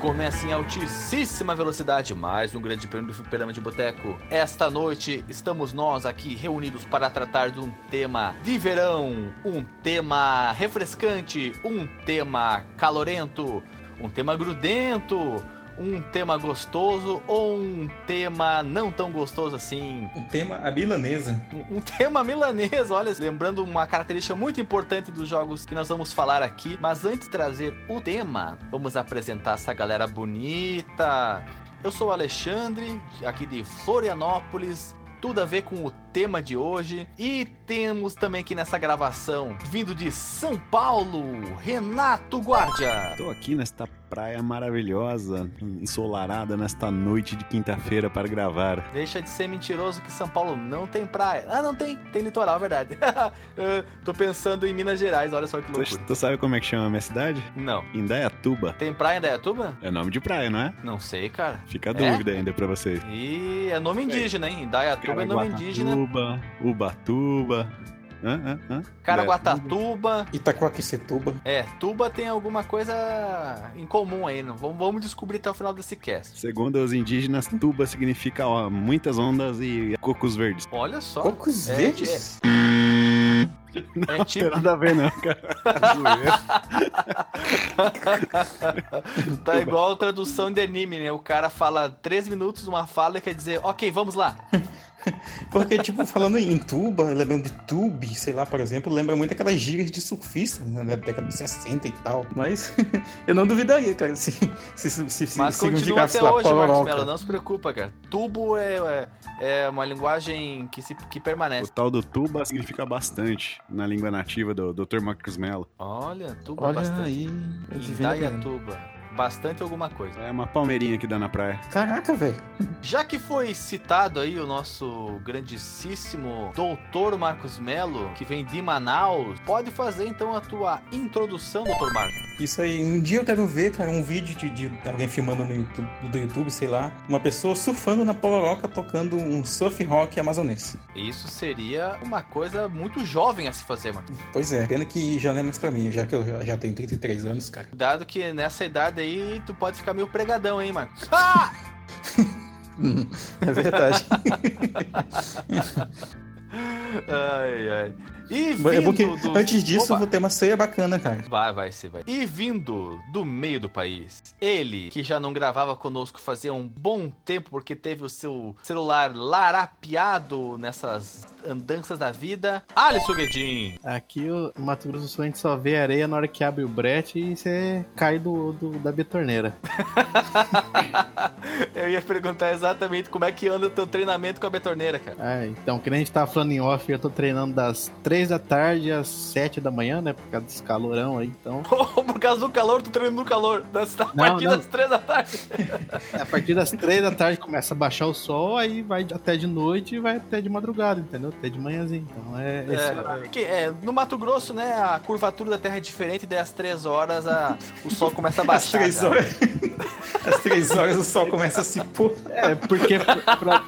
começa em altíssima velocidade mais um grande prêmio do Fliperama de Boteco. Esta noite estamos nós aqui reunidos para tratar de um tema de verão, um tema refrescante, um tema calorento, um tema grudento, um tema gostoso ou um tema não tão gostoso assim? Um tema a milanesa. Um, um tema milanesa, olha, lembrando uma característica muito importante dos jogos que nós vamos falar aqui. Mas antes de trazer o tema, vamos apresentar essa galera bonita. Eu sou o Alexandre, aqui de Florianópolis, tudo a ver com o tema de hoje. E temos também aqui nessa gravação, vindo de São Paulo, Renato Guardia. Tô aqui nesta praia maravilhosa, ensolarada nesta noite de quinta-feira para gravar. Deixa de ser mentiroso que São Paulo não tem praia. Ah, não tem, tem litoral, é verdade. tô pensando em Minas Gerais, olha só que loucura. Tu, tu, sabe como é que chama a minha cidade? Não. Indaiatuba. Tem praia em Indaiatuba? É nome de praia, não é? Não sei, cara. Fica a dúvida é? ainda pra vocês. E é nome indígena, hein? Indaiatuba é nome indígena. Ubatuba, Ubatuba. Hã, hã, hã? Caraguatatuba. Itacoaquecetuba. É, Tuba tem alguma coisa em comum aí. Não? Vamos, vamos descobrir até o final desse cast. Segundo os indígenas, Tuba significa ó, muitas ondas e cocos verdes. Olha só. Cocos é, verdes? É, é não tipo... tem nada a ver, não, cara. tá igual a tradução de anime, né? O cara fala três minutos uma fala e quer dizer, ok, vamos lá. Porque, tipo, falando em tuba, lembrando de tube, sei lá, por exemplo, lembra muito aquelas gírias de surfista, né, da década de 60 e tal. Mas eu não duvidaria, cara, se, se, se, se Mas continua até hoje, Marcos Mello, não se preocupa, cara. Tubo é, é, é, uma linguagem que, se, que permanece. O tal do tuba significa bastante na língua nativa do Dr. Marcos Mello. Olha, tuba Olha bastante. aí. Indaiatuba. Bastante alguma coisa. É uma palmeirinha que dá na praia. Caraca, velho. Já que foi citado aí o nosso grandíssimo doutor Marcos Melo, que vem de Manaus, pode fazer então a tua introdução, doutor Marcos. Isso aí, um dia eu quero ver, cara, um vídeo de, de alguém filmando no YouTube, do YouTube, sei lá, uma pessoa surfando na Poloroca tocando um surf rock amazonense. Isso seria uma coisa muito jovem a se fazer, mano. Pois é, pena que já não é mais pra mim, já que eu já, já tenho 33 anos, cara. Dado que nessa idade aí tu pode ficar meio pregadão, hein, Marcos? Ah! é verdade. ai, ai. E vindo é bom que, do... Antes disso, Oba. vou ter uma ceia bacana, cara. Vai, vai, sim, vai. E vindo do meio do país, ele, que já não gravava conosco fazia um bom tempo, porque teve o seu celular larapeado nessas andanças da vida, Alisson Guedin. Aqui o Mato Grosso do Sul a gente só vê areia na hora que abre o brete e você cai do, do da betorneira. Eu ia perguntar exatamente como é que anda o teu treinamento com a betorneira, cara. Ah, então, que nem a gente tava falando em off, eu tô treinando das 3 da tarde às 7 da manhã, né? Por causa desse calorão aí, então. Por causa do calor, tô treinando no calor. Das, a partir não. das 3 da tarde. A partir das 3 da tarde começa a baixar o sol, aí vai até de noite e vai até de madrugada, entendeu? Até de manhãzinho. Então é. esse- É, que, é, no Mato Grosso, né, a curvatura da Terra é diferente, daí às 3 horas a, o sol começa a Às baixar. três cara. horas. Às três horas o sol começa a se pôr. É, porque pra, pra,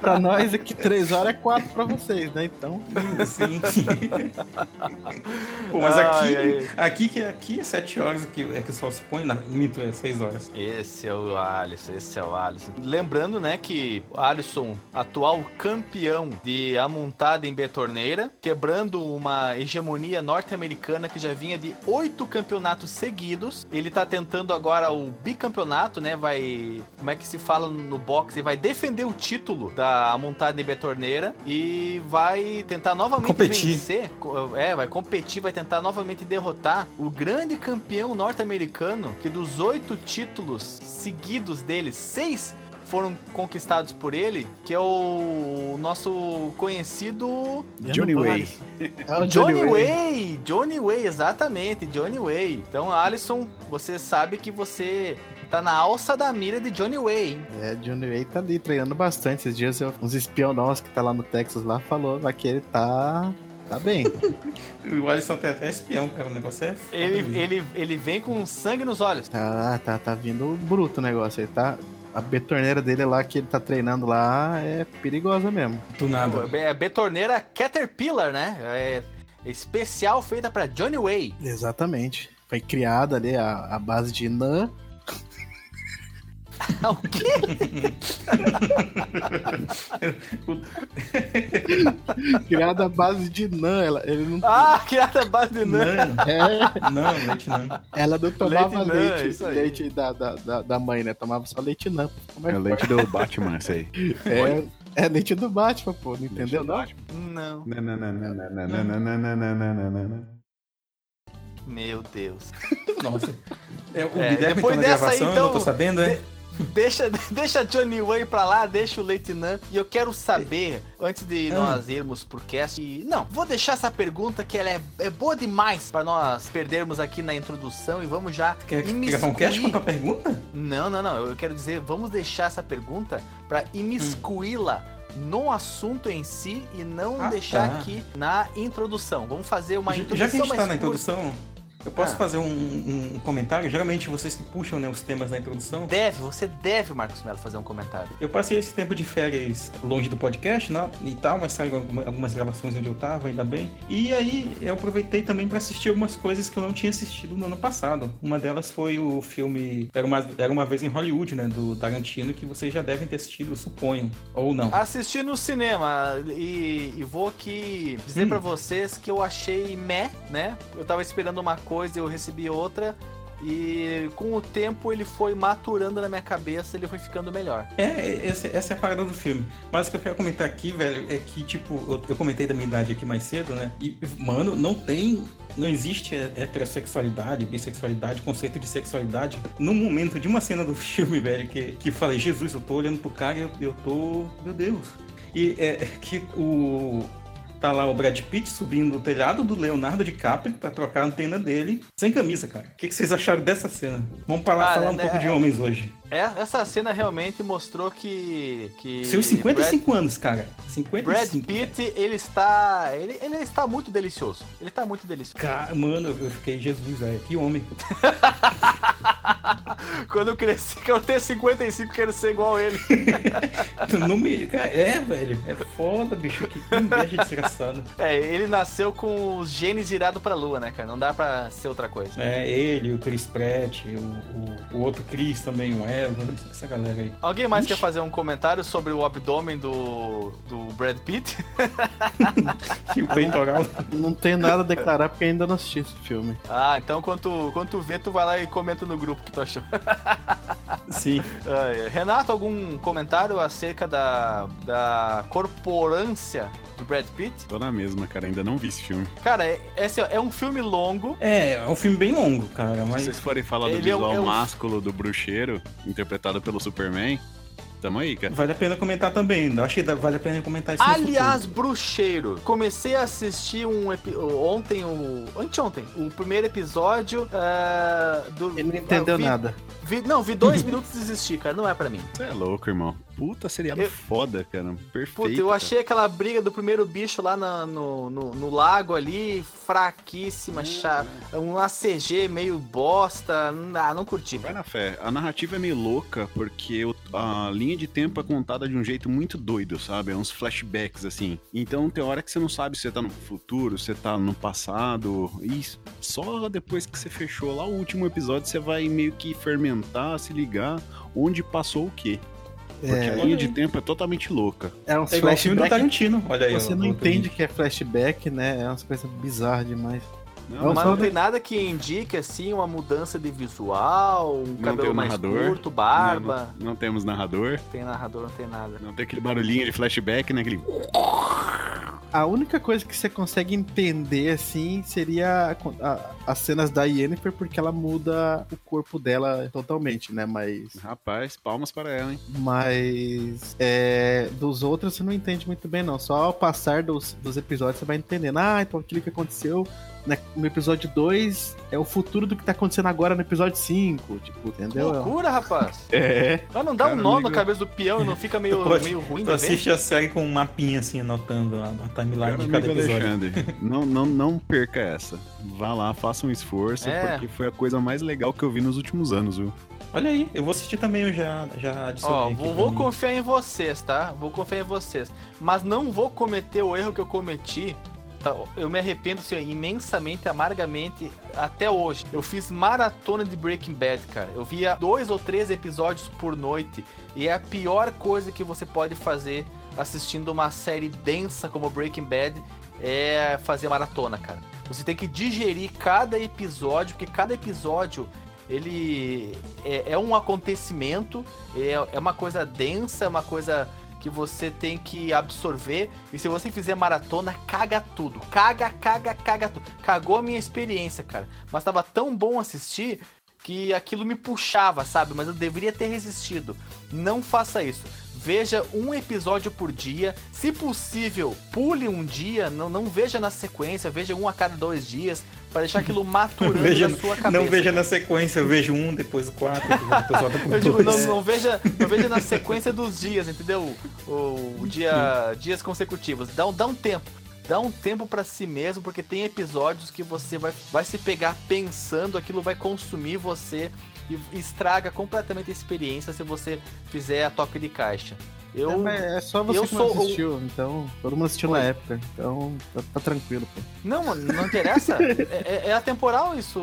pra nós aqui 3 horas é 4 pra vocês, né? Então. Sim. Pô, mas aqui, ai. aqui, que aqui é 7 horas que, é que o sol se põe, na mito é 6 horas. Esse é o Alisson, esse é o Alisson. Lembrando, né, que o Alisson, atual campeão de amontada em betorneira, quebrando uma hegemonia norte-americana que já vinha de oito campeonatos seguidos. Ele tá tentando agora o bicampeonato, né? Vai. Como é que se fala no boxe? Vai defender o título da amontada em betorneira e vai tentar novamente Competir. Vencer. É, vai competir, vai tentar novamente derrotar o grande campeão norte-americano, que dos oito títulos seguidos dele, seis foram conquistados por ele, que é o nosso conhecido Johnny Way. O Johnny Way. Johnny Way, exatamente, Johnny Way. Então, Alisson, você sabe que você tá na alça da mira de Johnny Way, hein? É, Johnny Way tá ali treinando bastante. Esses dias eu, uns espião nossos que tá lá no Texas lá falou lá que ele tá. Tá bem. O Alisson tem até espião, cara. O negócio é. Ele, mesmo. ele, ele vem com sangue nos olhos. Tá, tá, tá vindo bruto o negócio. Ele tá. A betorneira dele lá que ele tá treinando lá é perigosa mesmo. Do nada. É betorneira Caterpillar, né? É especial feita pra Johnny Way. Exatamente. Foi criada ali a, a base de NAN. O quê? Criada à base de Nan, ela, ele não, Ah, criada à base de Nan. Não, é, não, leite não. ela não tomava Leite leite, Nan, isso aí. leite da, da, da, da mãe, né? Tomava só leite Nan. Como é É leite do Batman, esse aí. É, é leite do Batman, pô. Não entendeu, não? Não. Nananana. Meu Deus. Nossa. É, o É, Guilherme depois tá na dessa aí, gravação, eu então, não tô sabendo, é? Deixa, deixa Johnny Way pra lá, deixa o Leitinã. E eu quero saber, antes de Ah. nós irmos pro cast. e- Não, vou deixar essa pergunta que ela é, é boa demais pra nós perdermos aqui na introdução e vamos já. Quer gravar um cast com a pergunta? Não, não, não. Eu quero dizer, vamos deixar essa pergunta pra imiscuí-la. No assunto em si e não Ah, deixar tá. aqui na introdução. Vamos fazer uma Já- introdução Já que a gente mais tá na introdução, eu posso Ah. fazer um, um- comentário? Geralmente vocês que puxam né, os temas na introdução. Deve, você deve, Marcos Melo, fazer um comentário. Eu passei esse tempo de férias longe do podcast, né? E tal, mas saíram alguma- algumas gravações onde eu tava, ainda bem. E aí eu aproveitei também pra assistir algumas coisas que eu não tinha assistido no ano passado. Uma delas foi o filme Era uma, Era uma Vez em Hollywood, né? Do Tarantino, que vocês já devem ter assistido, eu suponho. Ou não. Assisti no cinema e, e vou aqui dizer Hum. pra vocês que eu achei meh, né? Eu tava esperando uma coisa e eu recebi outra. E com o tempo ele foi maturando na minha cabeça, ele foi ficando melhor. É, essa, essa é a parada do filme. Mas o que eu quero comentar aqui, velho, é que, tipo, eu, eu comentei da minha idade aqui mais cedo, né? E, mano, não tem. Não existe heterossexualidade, bissexualidade, conceito de sexualidade. No momento de uma cena do filme, velho, que, que falei, Jesus, eu tô olhando pro cara e eu, eu tô. Meu Deus. E é que o. Tá lá o Brad Pitt subindo o telhado do Leonardo DiCaprio pra trocar a antena dele, sem camisa, cara. O que, que vocês acharam dessa cena? Vamos Cara, falar um né, pouco de é- homens hoje. É, essa cena realmente mostrou que. que Seus 55 anos, cara. 55. Brad, Brad Pitt, ele está. Ele, ele está muito delicioso. Ele está muito delicioso. Cara, mano, eu fiquei, Jesus, velho, que homem. Quando eu cresci, que eu tenho 55, quero ser igual a ele. No meio, cara, é, velho, é foda, bicho, que inveja desgraçado. É, ele nasceu com os genes virados pra lua, né, cara? Não dá pra ser outra coisa. É, ele, o Chris Pratt, o, o, o outro Chris também, o Evan, essa galera aí. Alguém mais Ixi. quer fazer um comentário sobre o abdômen do, do Brad Pitt? E o peitoral. Não tenho nada a declarar porque ainda não assisti esse filme. Ah, então quando, tu- quando tu vê, tu vai lá e comenta no grupo que tu achou. Sim. Ah, Renato, algum comentário acerca da, da corporância do Brad Pitt? Tô na mesma, cara. Ainda não vi esse filme. Cara, é, esse é um filme longo. É, é um filme bem longo, cara, Se mas. vocês forem falar do Ele é visual é um- másculo do bruxeiro, interpretado pelo Superman, tamo aí, cara. Vale a pena comentar também. Eu acho que vale a pena comentar isso no Aliás, Bruxeiro, comecei a assistir um ontem, o anteontem, o primeiro episódio ah, do. Ele não entendeu vi- nada. vi- não, vi dois minutos e desisti, cara. Não é pra mim. Você é louco, irmão. Puta seriado Eu- foda, cara. Perfeito. Puta, eu cara. achei aquela briga do primeiro bicho lá na- no, no, no lago ali, fraquíssima, chata. Um ACG meio bosta. Ah, não curti. Vai na fé. A narrativa é meio louca, porque a linha de tempo é contada de um jeito muito doido, sabe? É uns flashbacks, assim. Então tem hora que você não sabe se você tá no futuro, se você tá no passado. E só depois que você fechou lá o último episódio, você vai meio que fermentar, se ligar onde passou o quê. Porque É, a linha de tempo é totalmente louca. é uns É filme do. Tarantino. Olha aí. Você não entende que é flashback, né? É umas coisas bizarras demais. Não, Mas só não tem nada que indique, assim, uma mudança de visual, um tem cabelo mais narrador. curto, barba. Não, não temos narrador, Não tem narrador, não tem nada. não tem aquele barulhinho de flashback, né? Aquele... A única coisa que você consegue entender, assim, seria a- a- as cenas da Yennefer, porque ela muda o corpo dela totalmente, né? Mas. Rapaz, palmas para ela, hein? Mas. é, dos outros você não entende muito bem, não. Só ao passar dos, dos episódios você vai entendendo. Ah, então aquilo que aconteceu né, no episódio 2 é o futuro do que tá acontecendo agora no episódio 5. Tipo, Que entendeu? loucura, rapaz. É. Mas não dá Cara, um nó amigo- na cabeça do peão e não fica meio, Tu pode- meio ruim Tu assiste a série com um mapinha assim, anotando a, a timeline de cada episódio. Alexandre, não, não, não perca essa. Vá lá, faça um esforço, É. porque foi a coisa mais legal que eu vi nos últimos anos, viu? Olha aí, eu vou assistir também, eu já, já Ó, vou, vou confiar em vocês, tá? Vou confiar em vocês. Mas não vou cometer o erro que eu cometi eu me arrependo assim, imensamente, amargamente, até hoje. Eu fiz maratona de Breaking Bad, cara. Eu via dois ou três episódios por noite. E é a pior coisa que você pode fazer assistindo uma série densa como Breaking Bad é fazer maratona, cara. Você tem que digerir cada episódio, porque cada episódio ele é, é um acontecimento, é, é uma coisa densa, é uma coisa que você tem que absorver. E se você fizer maratona, caga tudo. Caga, caga, caga tudo. Cagou a minha experiência, cara. Mas tava tão bom assistir que aquilo me puxava, sabe? Mas eu deveria ter resistido. Não faça isso. Veja um episódio por dia. Se possível, pule um dia. Não, não veja na sequência. Veja um a cada dois dias. Para deixar aquilo maturando veja, na sua cabeça. Não veja na sequência. Eu vejo um, depois quatro, depois Eu digo, não, não veja, não veja na sequência dos dias, entendeu? O, o dia, dias consecutivos. Dá um, dá um tempo. Dá um tempo pra si mesmo, porque tem episódios que você vai, vai se pegar pensando, aquilo vai consumir você e estraga completamente a experiência se você fizer a toque de caixa. Eu, É, é só você eu que não o- assistiu, então. Todo mundo assistiu na época, então tá, tá tranquilo, pô. Não, não interessa. é, é- é atemporal isso.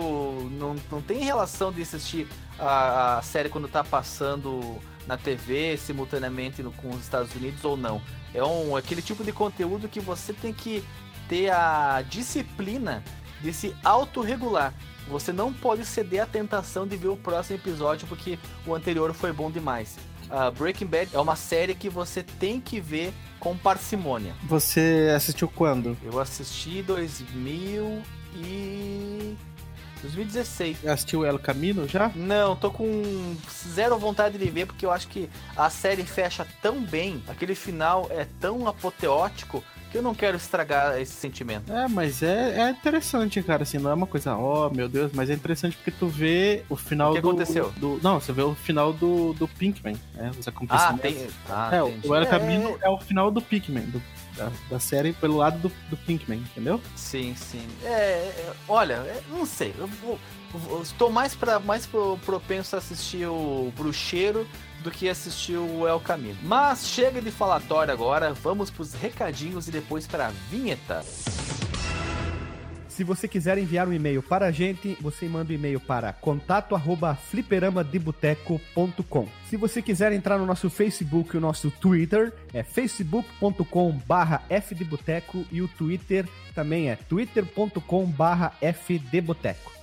Não, não tem relação de assistir a, a série quando tá passando na TV simultaneamente no- com os Estados Unidos ou não. É um aquele tipo de conteúdo que você tem que ter a disciplina de se autorregular. Você não pode ceder à tentação de ver o próximo episódio porque o anterior foi bom demais. Ah, Breaking Bad é uma série que você tem que ver com parcimônia. Você assistiu quando? Eu assisti 2000 e 2016. Assistiu El Camino já? Não, tô com zero vontade de ver porque eu acho que a série fecha tão bem, aquele final é tão apoteótico eu não quero estragar esse sentimento. É, mas é, é interessante, cara, assim, não é uma coisa, ó, meu Deus, mas é interessante porque tu vê o final O que do, aconteceu? do- Não, você vê o final do, do Pinkman, né? Os Ah, acontecimentos. tem. Ah, é, entendi. o El É, Camino é, o final do Pinkman, do- da, da série pelo lado do, do Pinkman, entendeu? Sim, sim. É, é, olha, é, não sei. Eu, estou mais para mais pro- propenso a assistir o Bruxeiro do que assistir o El Camino. Mas chega de falatório agora, vamos pros recadinhos e depois para a vinheta. Se você quiser enviar um e-mail para a gente, você manda um e-mail para contato@fliperamadeboteco.com. Se você quiser entrar no nosso Facebook e o nosso Twitter, é facebook.com/fdeboteco e o Twitter também é twitter.com/fdeboteco.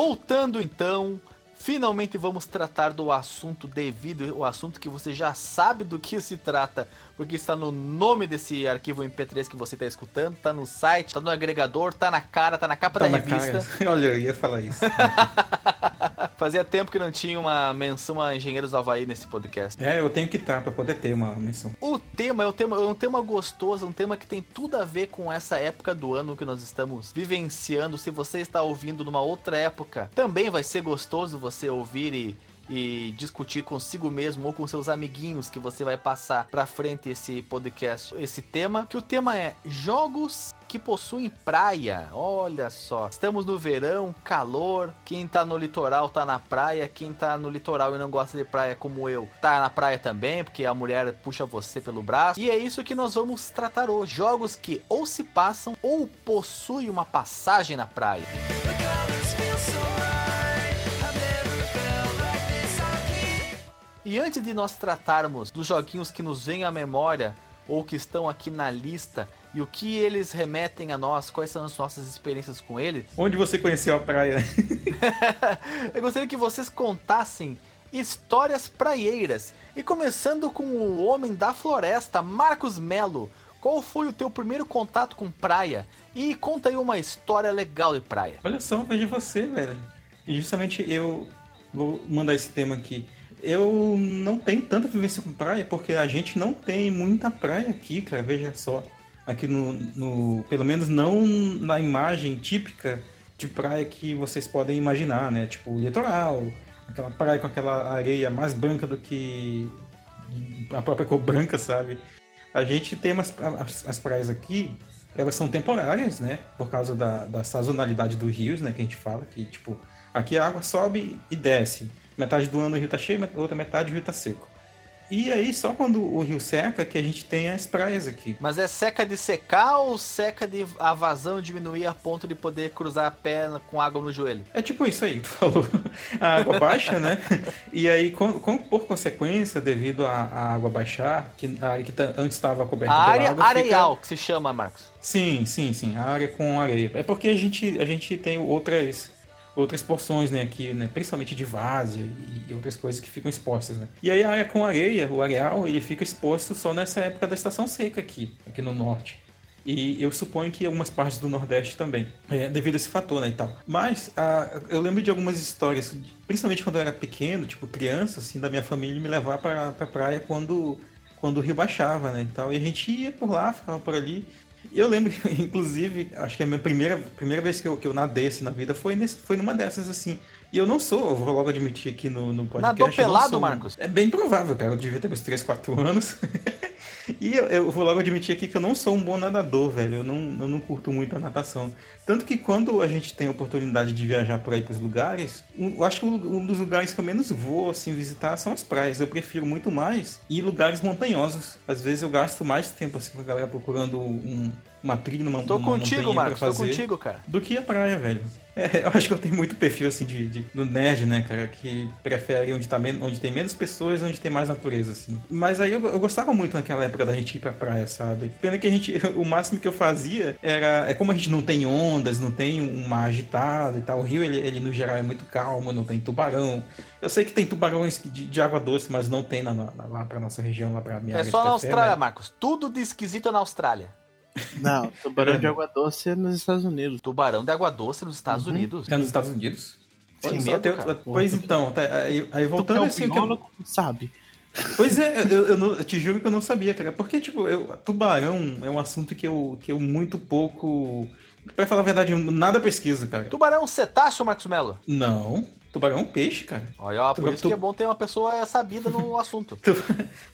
Voltando então, finalmente vamos tratar do assunto devido, o assunto que você já sabe do que se trata, porque está no nome desse arquivo MP3 que você está escutando, tá no site, tá no agregador, tá na cara, tá na capa Tá da na revista. cara. Olha, eu ia falar isso. Fazia tempo que não tinha uma menção a Engenheiros do Havaí nesse podcast. É, eu tenho que estar pra poder ter uma menção. O tema é um tema, é um tema gostoso, um tema que tem tudo a ver com essa época do ano que nós estamos vivenciando. Se você está ouvindo numa outra época, também vai ser gostoso você ouvir e, e discutir consigo mesmo ou com seus amiguinhos que você vai passar pra frente esse podcast, esse tema, que o tema é jogos que possuem praia. Olha só, estamos no verão, calor. Quem tá no litoral tá na praia. Quem tá no litoral e não gosta de praia como eu, tá na praia também, porque a mulher puxa você pelo braço. E é isso que nós vamos tratar hoje. Jogos que ou se passam ou possuem uma passagem na praia. E antes de nós tratarmos dos joguinhos que nos vêm à memória ou que estão aqui na lista e o que eles remetem a nós, quais são as nossas experiências com eles, Onde você conheceu a praia? eu gostaria que vocês contassem histórias praieiras. E começando com o homem da floresta, Marcos Melo. Qual foi o teu primeiro contato com praia? E conta aí uma história legal de praia. Olha só, veja você, velho. E justamente eu vou mandar esse tema aqui. Eu não tenho tanta vivência com praia porque a gente não tem muita praia aqui, cara. Veja só. aqui no, no. Pelo menos não na imagem típica de praia que vocês podem imaginar, né? Tipo, litoral, aquela praia com aquela areia mais branca do que a própria cor branca, sabe? A gente tem umas, as, as praias aqui, elas são temporárias, né? Por causa da, da sazonalidade dos rios, né? Que a gente fala, que tipo, aqui a água sobe e desce. Metade do ano o rio tá cheio, outra metade o rio tá seco. E aí, só quando o rio seca que a gente tem as praias aqui. Mas é seca de secar ou seca de a vazão diminuir a ponto de poder cruzar a perna com água no joelho? É tipo isso aí, tu falou. A água baixa, né? E aí, com, com- por consequência, devido à, água baixar, que a área que tá- antes estava coberta A área água, fica- areal, que se chama, Marcos. Sim, sim, sim, a área com areia. É porque a gente, a gente tem outras, outras porções, né, aqui, né, principalmente de várzea e, outras coisas que ficam expostas, né. E aí a área com areia, o areal, ele fica exposto só nessa época da estação seca aqui, aqui no norte. E eu suponho que algumas partes do Nordeste também, é, devido a esse fator, né, e tal. Mas ah, eu lembro de algumas histórias, principalmente quando eu era pequeno, tipo criança, assim, da minha família me levar para pra praia quando, quando o rio baixava, né, e tal. E a gente ia por lá, ficava por ali. E eu lembro, inclusive, acho que a minha primeira, primeira vez que eu, que eu nadei assim, na vida foi, nesse, foi numa dessas, assim. E eu não sou, eu vou logo admitir aqui no, no podcast. Nadou pelado, sou Marcos? É bem provável, cara. Eu devia ter meus 3, 4 anos. e eu, eu vou logo admitir aqui que eu não sou um bom nadador, velho. Eu não, eu não curto muito a natação. Tanto que quando a gente tem a oportunidade de viajar por aí pros lugares, um- eu acho que um dos lugares que eu menos vou, assim, visitar são as praias. Eu prefiro muito mais ir lugares montanhosos. Às vezes eu gasto mais tempo, assim, com a galera procurando um- uma trilha numa Tô uma contigo, Marcos, tô fazer contigo, cara. do que a praia, velho. É, eu acho que eu tenho muito perfil assim de, de- do nerd, né, cara, que prefere onde, tá men- onde tem menos pessoas, onde tem mais natureza, assim. Mas aí eu, eu gostava muito naquela época da gente ir pra praia, sabe? Pena que a gente, o máximo que eu fazia era, é como a gente não tem ondas, não tem um mar agitado e tal. O rio, ele, ele no geral é muito calmo, não tem tubarão. Eu sei que tem tubarões de, de água doce, mas não tem na, na- lá pra nossa região, lá pra minha É só na Austrália, né? Marcos. Tudo de esquisito é na Austrália. Não, tubarão de água doce é nos Estados Unidos. Tubarão de água doce nos Estados Unidos. É nos Estados Unidos? Olha só, medo, tem Pois então, tá, aí, aí Tu voltando que é um assim, que eu- biólogo, sabe? Pois é, eu, eu não- eu te juro que eu não sabia, cara. Porque, tipo, eu, tubarão é um assunto que eu, que eu muito pouco. Pra falar a verdade, nada pesquiso, cara. Tubarão é um cetáceo, Marcos Melo? Não. Tubarão é um peixe, cara. Olha, por isso que é bom ter uma pessoa sabida no assunto. Tu-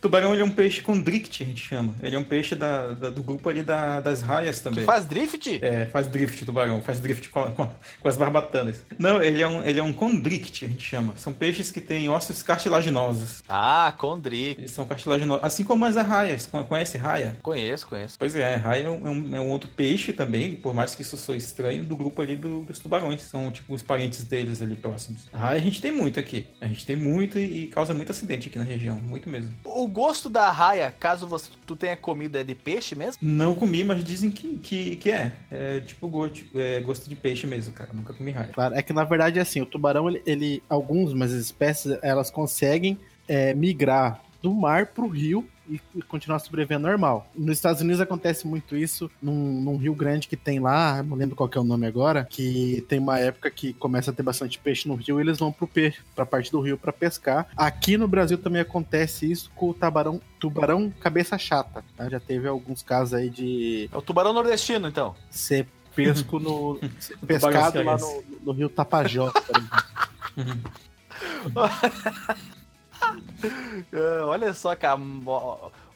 Tubarão ele é um peixe com drift, a gente chama. Ele é um peixe da, da- do grupo ali da- das raias também. Faz drift? É, faz drift tubarão, faz drift com, com- com as barbatanas. Não, ele é um, ele é um condrict, a gente chama. São peixes que têm ossos cartilaginosos. Ah, com drift. Eles são cartilaginosos. Assim como as arraias. Con- Conhece raia? Conheço, conheço. Pois é, raia é um, é um- é outro peixe também, por mais que isso soe estranho, do grupo ali do- dos tubarões. São tipo os parentes deles ali próximos. Raia a gente tem muito aqui. A gente tem muito e, e causa muito acidente aqui na região. Muito mesmo. O gosto da raia, caso você, tu tenha comido, é de peixe mesmo? Não comi, mas dizem que, que, que é. É tipo gosto, é gosto de peixe mesmo, cara. Nunca comi raia. Claro, é que na verdade é assim, o tubarão, ele, ele alguns, mas as espécies, elas conseguem é, migrar do mar pro rio e, e continuar sobrevivendo normal. Nos Estados Unidos acontece muito isso num, num rio grande que tem lá, não lembro qual que é o nome agora, que tem uma época que começa a ter bastante peixe no rio e eles vão pro peixe, pra parte do rio para pescar. Aqui no Brasil também acontece isso com o tubarão, tubarão cabeça chata. tá? Já teve alguns casos aí de É o tubarão nordestino, então. ser pesco no ser pescado lá no, no rio Tapajós, por exemplo. É, olha só, cara.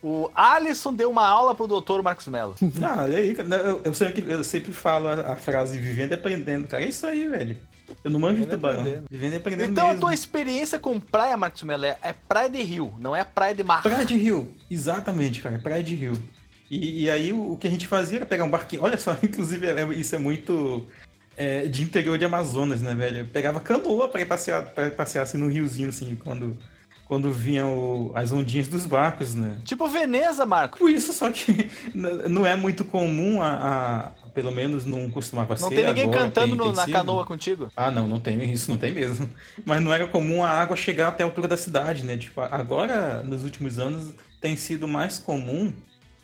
O Alisson deu uma aula pro doutor Marcos Mello. Ah, olha aí. Eu, eu sempre, eu sempre falo a, a frase vivendo e aprendendo, cara. É isso aí, velho. Eu não manjo de tubarão. Vivendo e aprendendo Então, a mesmo. tua experiência com praia, Marcos Mello, é, é praia de rio, não é praia de mar. Praia de rio, exatamente, cara, praia de rio. E, e aí o, o que a gente fazia era pegar um barquinho. Olha só, inclusive é- isso é muito é, de interior de Amazonas, né, velho? Eu pegava canoa pra ir passear, pra ir passear assim no riozinho, assim, quando, quando vinham as ondinhas dos barcos, né? Tipo Veneza, Marcos. Por isso, só que não é muito comum a. a- pelo menos não costumava Não ser. tem ninguém agora cantando tem- tem na sido. canoa contigo. Ah, não, não tem, isso não tem mesmo. Mas não era comum a água chegar até a altura da cidade, né? Tipo, agora, nos últimos anos, tem sido mais comum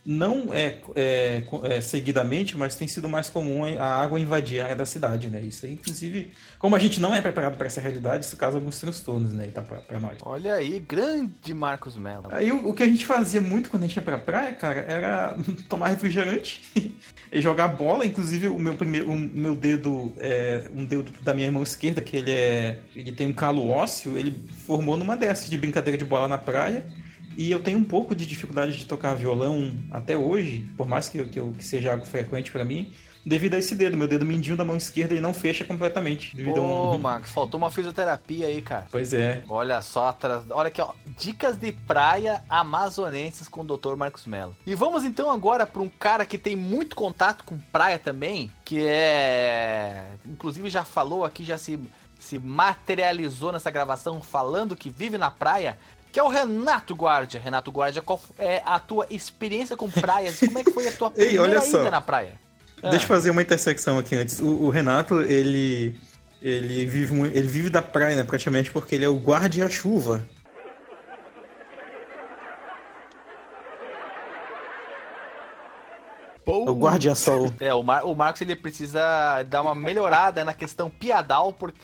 não é, é, é, seguidamente, mas tem sido mais comum a água invadir a área da cidade, né? Isso aí, inclusive, como a gente não é preparado para essa realidade, isso causa alguns transtornos, né? Tá para nós. Olha aí, grande Marcos Mello. Aí o, o, que a gente fazia muito quando a gente ia pra praia, cara, era tomar refrigerante e jogar bola. Inclusive, o meu primeiro, o meu dedo, é, um dedo da minha mão esquerda, que ele é, ele tem um calo ósseo, ele formou numa dessas de brincadeira de bola na praia. E eu tenho um pouco de dificuldade de tocar violão até hoje, por mais que, que, eu, que seja algo frequente para mim, devido a esse dedo. Meu dedo mindinho da mão esquerda ele não fecha completamente. Devido Ô, um... Max, faltou uma fisioterapia aí, cara. Pois é. Olha só, olha aqui, ó. Dicas de praia amazonenses com o Dr. Marcos Mello. E vamos então agora para um cara que tem muito contato com praia também, que é. Inclusive já falou aqui, já se, se materializou nessa gravação falando que vive na praia que é o Renato Guardia. Renato Guardia, qual é a tua experiência com praias? Como é que foi a tua primeira Ei, olha só. ida na praia? Ah. Deixa eu fazer uma intersecção aqui antes. O, o, Renato, ele, ele, vive, ele vive da praia, né, praticamente, porque ele é o guardia-chuva. O guardia-sol. É, o, Mar o Marcos ele precisa dar uma melhorada na questão piadal, porque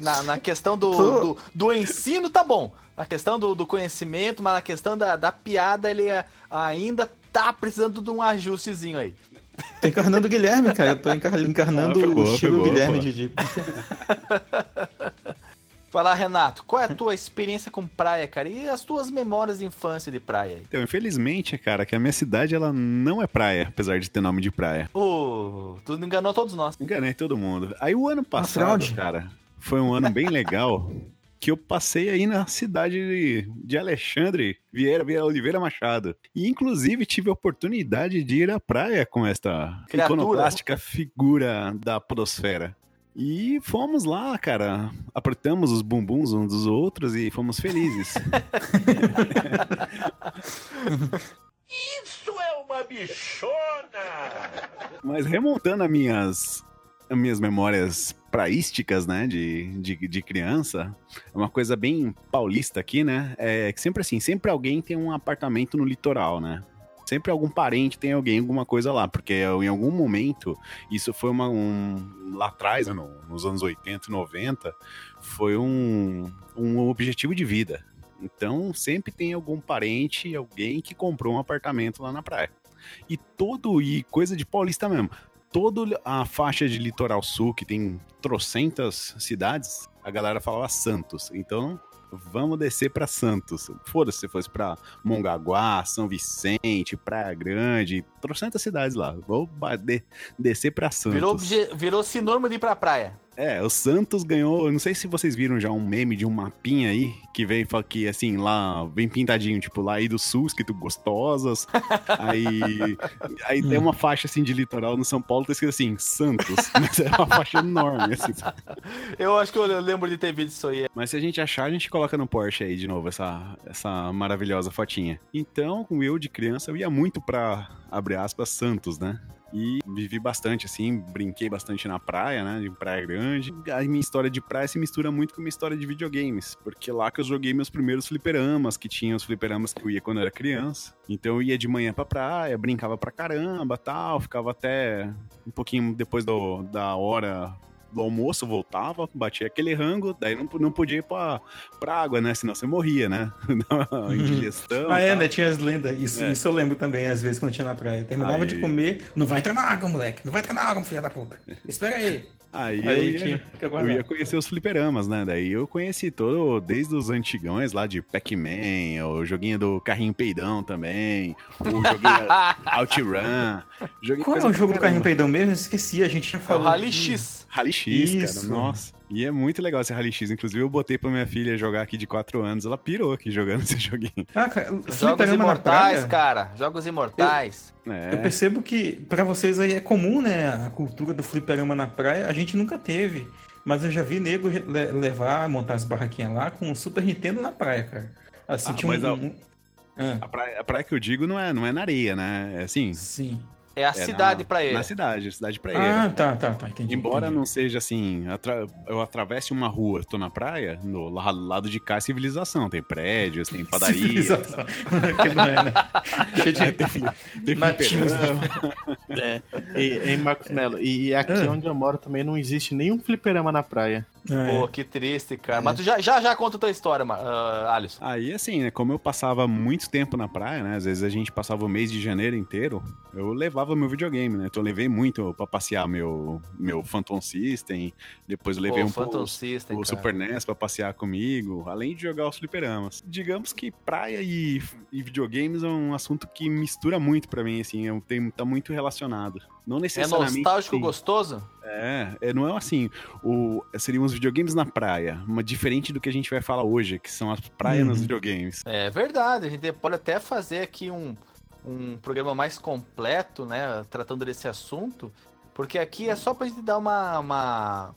na, na questão do, do, do ensino tá bom na questão do, do conhecimento, mas na questão da, da piada, ele é, ainda tá precisando de um ajustezinho aí. Tô encarnando o Guilherme, cara. Eu tô encarnando ah, pegou, o estilo pegou, Guilherme de, de... Fala, Renato, qual é a tua experiência com praia, cara? E as tuas memórias de infância de praia? Então, infelizmente, cara, que a minha cidade, ela não é praia, apesar de ter nome de praia. Pô, tu enganou todos nós. Enganei todo mundo. Aí o ano passado, cara, foi um ano bem legal que eu passei aí na cidade de, Alexandre Vieira, Vieira Oliveira Machado. E inclusive tive a oportunidade de ir à praia com esta Criatura. iconoclástica figura da podosfera. E fomos lá, cara. Apertamos os bumbuns uns dos outros e fomos felizes. Isso é uma bichona! Mas remontando as minhas minhas memórias praísticas, né, de, de, de, criança, é uma coisa bem paulista aqui, né, é que sempre assim, sempre alguém tem um apartamento no litoral, né, sempre algum parente tem alguém, alguma coisa lá, porque em algum momento, isso foi uma, um, lá atrás, né, no, nos anos 80 e 90, foi um, um objetivo de vida. Então, sempre tem algum parente, alguém que comprou um apartamento lá na praia. E todo, e coisa de paulista mesmo, toda a faixa de litoral sul, que tem trocentas cidades, a galera falava Santos. Então, vamos descer para Santos. Foda-se se fosse para Mongaguá, São Vicente, Praia Grande, trocentas cidades lá. Vou descer para Santos. Virou, virou sinônimo de ir pra praia. É, o Santos ganhou. Não sei se vocês viram já um meme de um mapinha aí que vem que assim, lá vem pintadinho, tipo, lá aí do sul, escrito gostosas. aí aí tem uma faixa assim de litoral no São Paulo, tá escrito assim, Santos. Mas é uma faixa enorme, assim. Eu acho que eu lembro de ter visto isso aí. Mas se a gente achar, a gente coloca no Porsche aí de novo essa, essa maravilhosa fotinha. Então, com eu de criança, eu ia muito pra, abre aspas, Santos, né? E vivi bastante, assim, brinquei bastante na praia, né? De Praia Grande. A minha história de praia se mistura muito com a minha história de videogames, porque lá que eu joguei meus primeiros fliperamas, que tinha os fliperamas que eu ia quando eu era criança. Então eu ia de manhã pra praia, brincava pra caramba tal, ficava até um pouquinho depois do, da hora do almoço, voltava, batia aquele rango, daí não, não podia ir pra, pra água, né? Senão você morria, né? Indigestão. ah, é, né? Tinha as lendas. Isso, é. isso eu lembro também, às vezes, quando tinha na praia. Terminava aí... de comer, não vai entrar na água, moleque. Não vai entrar na água, filha da puta. Espera aí. Aí, aí eu, ia, eu ia conhecer os fliperamas, né? Daí eu conheci todo, desde os antigões lá de Pac-Man, o joguinho do carrinho peidão também, o joguinho OutRun. Qual é o jogo do carrinho peidão mesmo? Eu esqueci, a gente já falou. É o Rally X. Rally X, Isso. cara, nossa. E é muito legal esse Rally X. Inclusive, eu botei pra minha filha jogar aqui de 4 anos. Ela pirou aqui jogando esse joguinho. Ah, cara, Jogos imortais, cara. Jogos imortais. Eu, é. eu percebo que para vocês aí é comum, né? A cultura do fliperama na praia. A gente nunca teve. Mas eu já vi nego levar, montar as barraquinhas lá com o Super Nintendo na praia, cara. Assim, ah, tinha um, a, um... Ah. A, praia, a praia que eu digo não é, não é na areia, né? É assim. Sim. É a É cidade na, praieira. Na cidade, cidade praieira. Ah, tá, tá, tá, entendi. Embora entendi. não seja assim, atra- eu atravesse uma rua, tô na praia, no la- lado de cá é civilização. Tem prédios, tem padaria. Que não é, né? Cheio de... tem Nativos. fliperama. É, e, em Marcos Melo. E aqui Ah. onde eu moro também não existe nenhum fliperama na praia. É. Pô, que triste, cara. Mas tu já, já, já conta a tua história, ah, Alisson. Aí, assim, né, como eu passava muito tempo na praia, né, às vezes a gente passava o mês de janeiro inteiro, eu levava meu videogame, né, então eu levei muito pra passear meu, meu Phantom System, depois eu levei Pô, um pouco Phantom System, o cara. Super NES pra passear comigo, além de jogar os fliperamas. Digamos que praia e, e videogames é um assunto que mistura muito pra mim, assim, é, tem, tá muito relacionado. Não É necessariamente... nostálgico sim. gostoso? É, é, não é assim, o, seriam os videogames na praia, uma diferente do que a gente vai falar hoje, que são as praias nos Uhum. videogames. É verdade. A gente pode até fazer aqui um, um programa mais completo, né? Tratando desse assunto. Porque aqui é só pra gente dar uma, uma,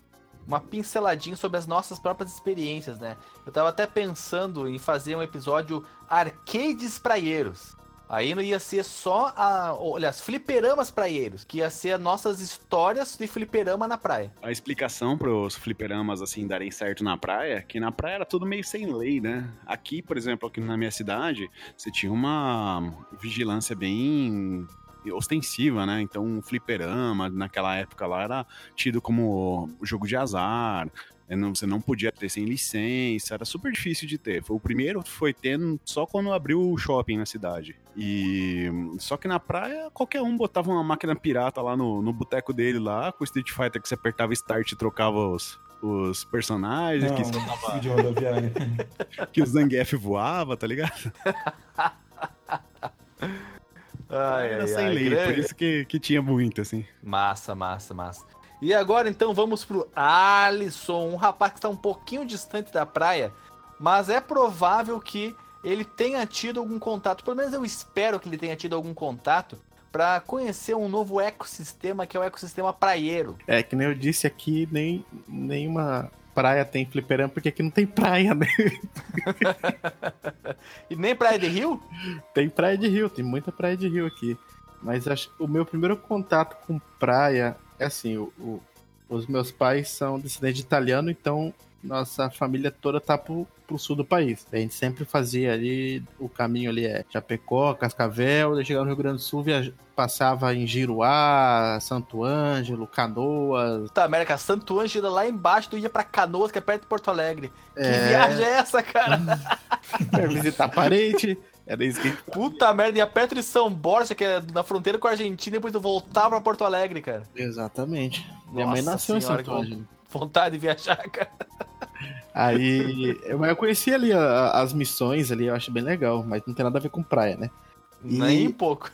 uma pinceladinha sobre as nossas próprias experiências, né? Eu tava até pensando em fazer um episódio arcades praieiros. Aí não ia ser só a. Olha, as fliperamas praieiros, que ia ser as nossas histórias de fliperama na praia. A explicação pros fliperamas, assim, darem certo na praia, é que na praia era tudo meio sem lei, né? Aqui, por exemplo, aqui na minha cidade, você tinha uma vigilância bem ostensiva, né? Então, um fliperama, naquela época lá, era tido como jogo de azar, não- Você não podia ter sem licença, era super difícil de ter. Foi o primeiro foi tendo só quando abriu o shopping na cidade. E só que na praia qualquer um botava uma máquina pirata lá no, no boteco dele lá, com o Street Fighter que você apertava start e trocava os, os personagens, Não, que, soltava- de rodoviária. que o Zangief voava, tá ligado? Ai, Era ai, sem ai, lei, grande- por isso que, que tinha muito, assim. Massa, massa, massa. E agora então vamos pro Alisson, um rapaz que está um pouquinho distante da praia, mas é provável que ele tenha tido algum contato, pelo menos eu espero que ele tenha tido algum contato para conhecer um novo ecossistema que é o ecossistema praieiro. É, que nem eu disse aqui, nem nenhuma praia tem fliperama, porque aqui não tem praia, né? E nem praia de rio? Tem praia de rio, tem muita praia de rio aqui. Mas acho, o meu primeiro contato com praia é assim, o, o- os meus pais são descendentes de italiano, então nossa família toda tá pro, pro sul do país. A gente sempre fazia ali, o caminho ali é Chapecó, Cascavel, daí chegava no Rio Grande do Sul, viaja, passava em Giruá, Santo Ângelo, Canoas. Puta América, Santo Ângelo lá embaixo, tu ia pra Canoas, que é perto de Porto Alegre. Que É. viagem é essa, cara? visitar parente. Era isso que a Puta merda, ia perto de São Borja, que é na fronteira com a Argentina, e depois tu voltava pra Porto Alegre, cara. Exatamente. Minha mãe Nossa nasceu senhora, em Santo que Ângelo. Vontade de viajar, cara. Aí, eu, eu conheci ali a- as missões ali, eu acho bem legal, mas não tem nada a ver com praia, né? E- Nem um pouco.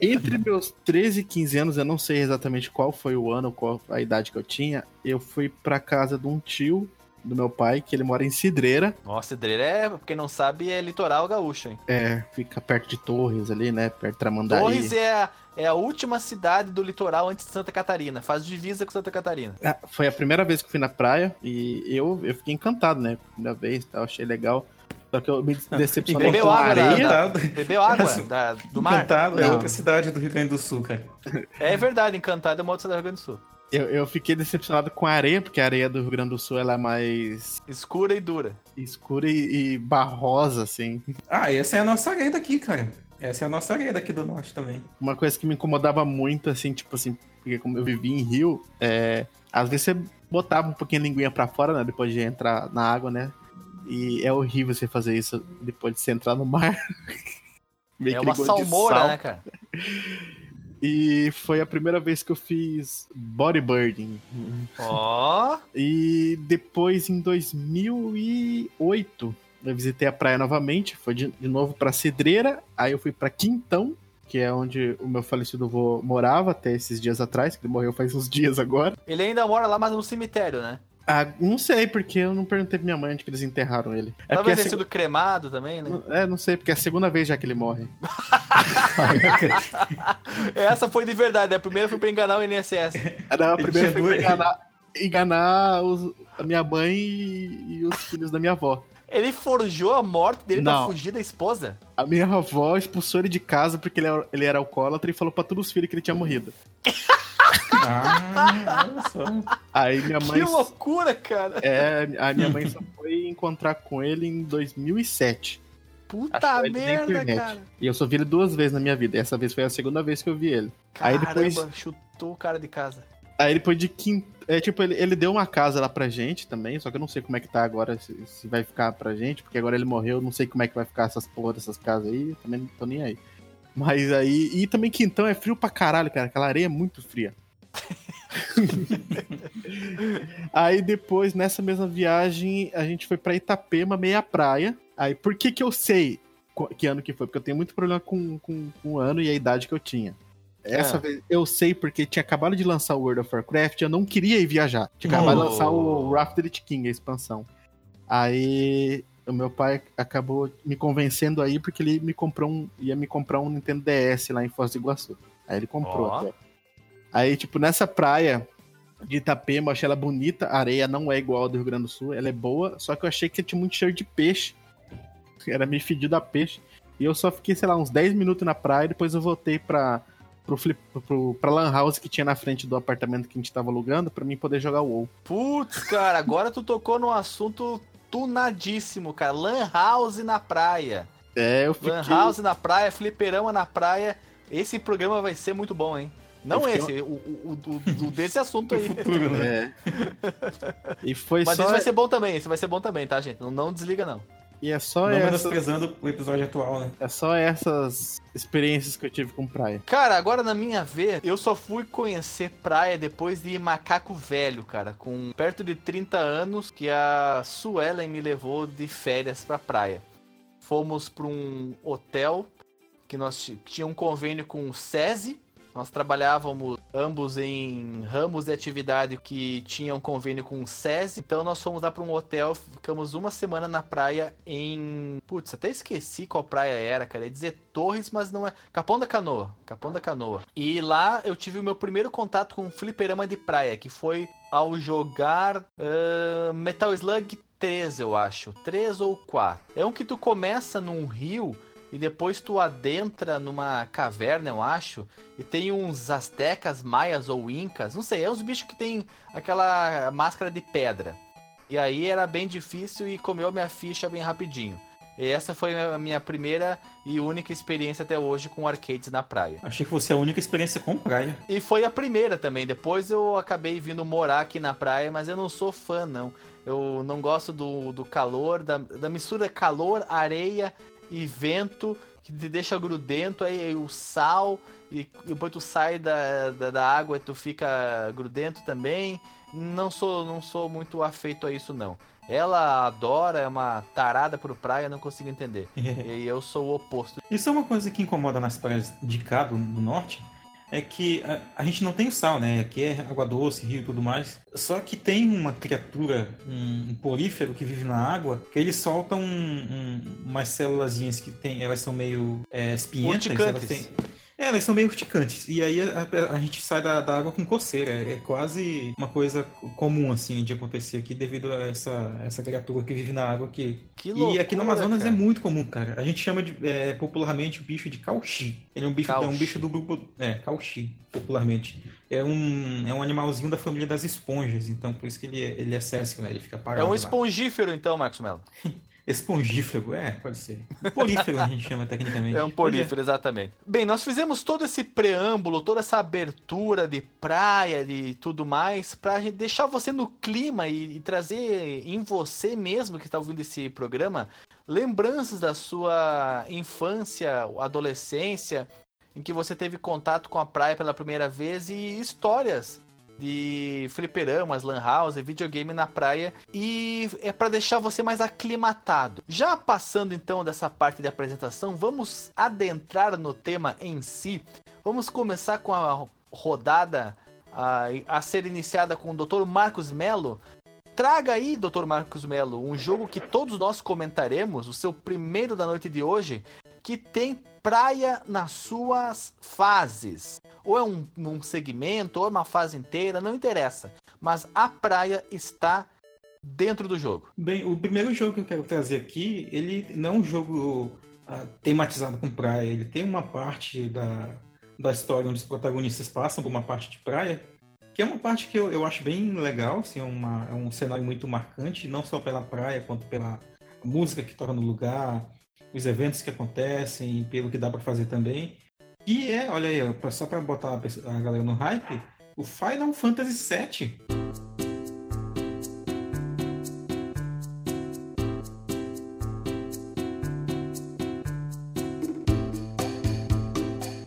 Entre meus 13 e 15 anos, eu não sei exatamente qual foi o ano, qual a idade que eu tinha, eu fui pra casa de um tio do meu pai, que ele mora em Cidreira, Nossa, Cidreira é, pra quem não sabe, é litoral gaúcho, hein? é, fica perto de Torres ali, né, perto de Tramandaí. Torres é a, é a última cidade do litoral antes de Santa Catarina. Faz divisa com Santa Catarina. Ah, foi a primeira vez que eu fui na praia e eu, eu fiquei encantado, né, primeira vez, tal, achei legal. Só que eu me decepcionei Bebeu com a água da- areia. da- Encantado. Bebeu água da- do mar? Encantado é outra cidade do Rio Grande do Sul, cara. É verdade, Encantado é uma outra cidade do Rio Grande do Sul. Eu, eu fiquei decepcionado com a areia, porque a areia do Rio Grande do Sul ela é mais Escura e dura. escura e, e barrosa, assim. Ah, essa é a nossa areia daqui, cara. Essa é a nossa areia daqui do norte também. Uma coisa que me incomodava muito, assim, tipo assim, porque como eu vivi em Rio, é, às vezes você botava um pouquinho a linguinha pra fora, né, depois de entrar na água, né, e é horrível você fazer isso depois de você entrar no mar. Meio É uma de salmoura, sal. né, cara? E foi a primeira vez que eu fiz bodyboarding. Ó, E depois, em 2008, eu visitei a praia novamente. Foi de, de novo pra Cedreira. Aí eu fui pra Quintão, que é onde o meu falecido avô morava até esses dias atrás, que ele morreu faz uns dias agora. ele ainda mora lá, mas no cemitério, né? Ah, não sei, porque eu não perguntei pra minha mãe onde que eles enterraram ele. É porque Talvez é, tenha a sido cremado também, né? seg- é, não sei, porque é a segunda vez já que ele morre. Essa foi de verdade, a primeira foi pra enganar o INSS. Ah, não, a primeira foi pra enganar, enganar os- a minha mãe e, e os filhos da minha avó. Ele forjou a morte dele Não. pra fugir da esposa? A minha avó expulsou ele de casa porque ele era, ele era alcoólatra e falou pra todos os filhos que ele tinha morrido. Ah, olha só. Aí minha mãe. Que loucura, cara. É, a minha mãe só foi encontrar com ele em 2007. Puta merda, cara. E eu só vi ele duas vezes na minha vida. Essa vez foi a segunda vez que eu vi ele. Aí Caramba, depois- chutou o cara de casa. Aí depois de quinto. É tipo, ele, ele deu uma casa lá pra gente também, só que eu não sei como é que tá agora, se, se vai ficar pra gente, porque agora ele morreu, eu não sei como é que vai ficar essas porra dessas casas aí, também não tô nem aí. Mas aí. E também quintão é frio pra caralho, cara. Aquela areia é muito fria. aí depois, nessa mesma viagem, a gente foi pra Itapema, meia praia. Aí por que que eu sei qu- que ano que foi? Porque eu tenho muito problema com, com, com o ano e a idade que eu tinha. Essa Ah. vez eu sei porque tinha acabado de lançar o World of Warcraft eu não queria ir viajar. Tinha acabado de Oh. lançar o the King, a expansão. Aí o meu pai acabou me convencendo aí porque ele me comprou um, ia me comprar um Nintendo DS lá em Foz do Iguaçu. Aí ele comprou. Ó. Aí, tipo, nessa praia de Itapema, eu achei ela bonita. A areia não é igual a do Rio Grande do Sul, ela é boa, só que eu achei que tinha muito cheiro de peixe. Era meio fedido a peixe. E eu só fiquei, sei lá, uns 10 minutos na praia e depois eu voltei pra, pro flip, pro, pra Lan House que tinha na frente do apartamento que a gente tava alugando pra mim poder jogar o WoW. Putz, cara, agora tu tocou num assunto tunadíssimo, cara. Lan House na praia. É, eu fiquei. Lan House na praia, fliperama na praia. Esse programa vai ser muito bom, hein? Não Eu esse, o, o, o- o desse assunto aí. Futuro, né? É. E foi Mas só. esse vai ser bom também, esse vai ser bom também, tá, gente? Não, não desliga, não. E é só, Não essa... menosprezando o episódio atual, né? é só essas experiências que eu tive com praia. Cara, agora na minha vez, eu só fui conhecer praia depois de Macaco Velho, cara. Com perto de 30 anos, que a Suelen me levou de férias pra praia. Fomos pra um hotel que nós ti- tinha um convênio com o SESI. Nós trabalhávamos ambos em ramos de atividade que tinham convênio com o SESI. Então nós fomos lá para um hotel, ficamos uma semana na praia em. Putz, até esqueci qual praia era, cara. Ia dizer Torres, mas não é. Capão da Canoa. Capão da Canoa. E lá eu tive o meu primeiro contato com um fliperama de praia, que foi ao jogar ah, Metal Slug 3, eu acho. 3 ou 4. É um que tu começa num rio e depois tu adentra numa caverna, eu acho, e tem uns astecas, maias ou incas, não sei, é uns bichos que tem aquela máscara de pedra. E aí era bem difícil e comeu minha ficha bem rapidinho. E essa foi a minha primeira e única experiência até hoje com arcades na praia. Achei que fosse a única experiência com praia. E foi a primeira também. Depois eu acabei vindo morar aqui na praia, mas eu não sou fã, não. Eu não gosto do, do calor, da, da mistura calor, areia e vento, que te deixa grudento, aí o sal, e depois tu sai da, da, da água e tu fica grudento também. Não sou, não sou muito afeito a isso, não. Ela adora, é uma tarada por praia, não consigo entender. E eu sou o oposto. Isso é uma coisa que incomoda nas praias de cá, do, do norte, é que a, a gente não tem o sal, né? Aqui é água doce, rio e tudo mais. Só que tem uma criatura, um, um porífero que vive na água, que ele solta um, um, umas célulazinhas que tem, elas são meio é, espinhentas. Elas, têm, é, elas são meio urticantes. E aí a, a- a gente sai da, da água com coceira. É quase uma coisa comum, assim, de acontecer aqui devido a essa, essa criatura que vive na água que Que e aqui no loucura, Amazonas cara. é muito comum, cara. A gente chama de, é, popularmente o bicho de cauchi. Ele é um bicho, é um bicho do grupo. É, cauchi, popularmente. É um, é um animalzinho da família das esponjas, então por isso que ele, é- ele é sérsico, né? Ele fica parado. É um lá. espongífero, então, Marcos Mello. Espongífero, é, pode ser. Polífero a gente chama tecnicamente. É um Pois polífero, exatamente. Bem, nós fizemos todo esse preâmbulo, toda essa abertura de praia e tudo mais, pra gente deixar você no clima e, e trazer em você mesmo que está ouvindo esse programa lembranças da sua infância, adolescência, em que você teve contato com a praia pela primeira vez e histórias de fliperamas, lan house, videogame na praia e é para deixar você mais aclimatado. Já passando então dessa parte de apresentação, vamos adentrar no tema em si. Vamos começar com a rodada a, a ser iniciada com o Dr. Marcos Melo. Traga aí, Dr. Marcos Melo, um jogo que todos nós comentaremos, o seu primeiro da noite de hoje, que tem praia nas suas fases. Ou é um, um segmento, ou é uma fase inteira, não interessa. Mas a praia está dentro do jogo? Bem, o primeiro jogo que eu quero trazer aqui, ele não é um jogo ah, tematizado com praia. Ele tem uma parte da, da história onde os protagonistas passam por uma parte de praia, que é uma parte que eu, eu acho bem legal, assim, é, uma, é um cenário muito marcante, não só pela praia, quanto pela música que toca no lugar, os eventos que acontecem, pelo que dá para fazer também. E é, olha aí, só para botar a galera no hype, o Final Fantasy VII.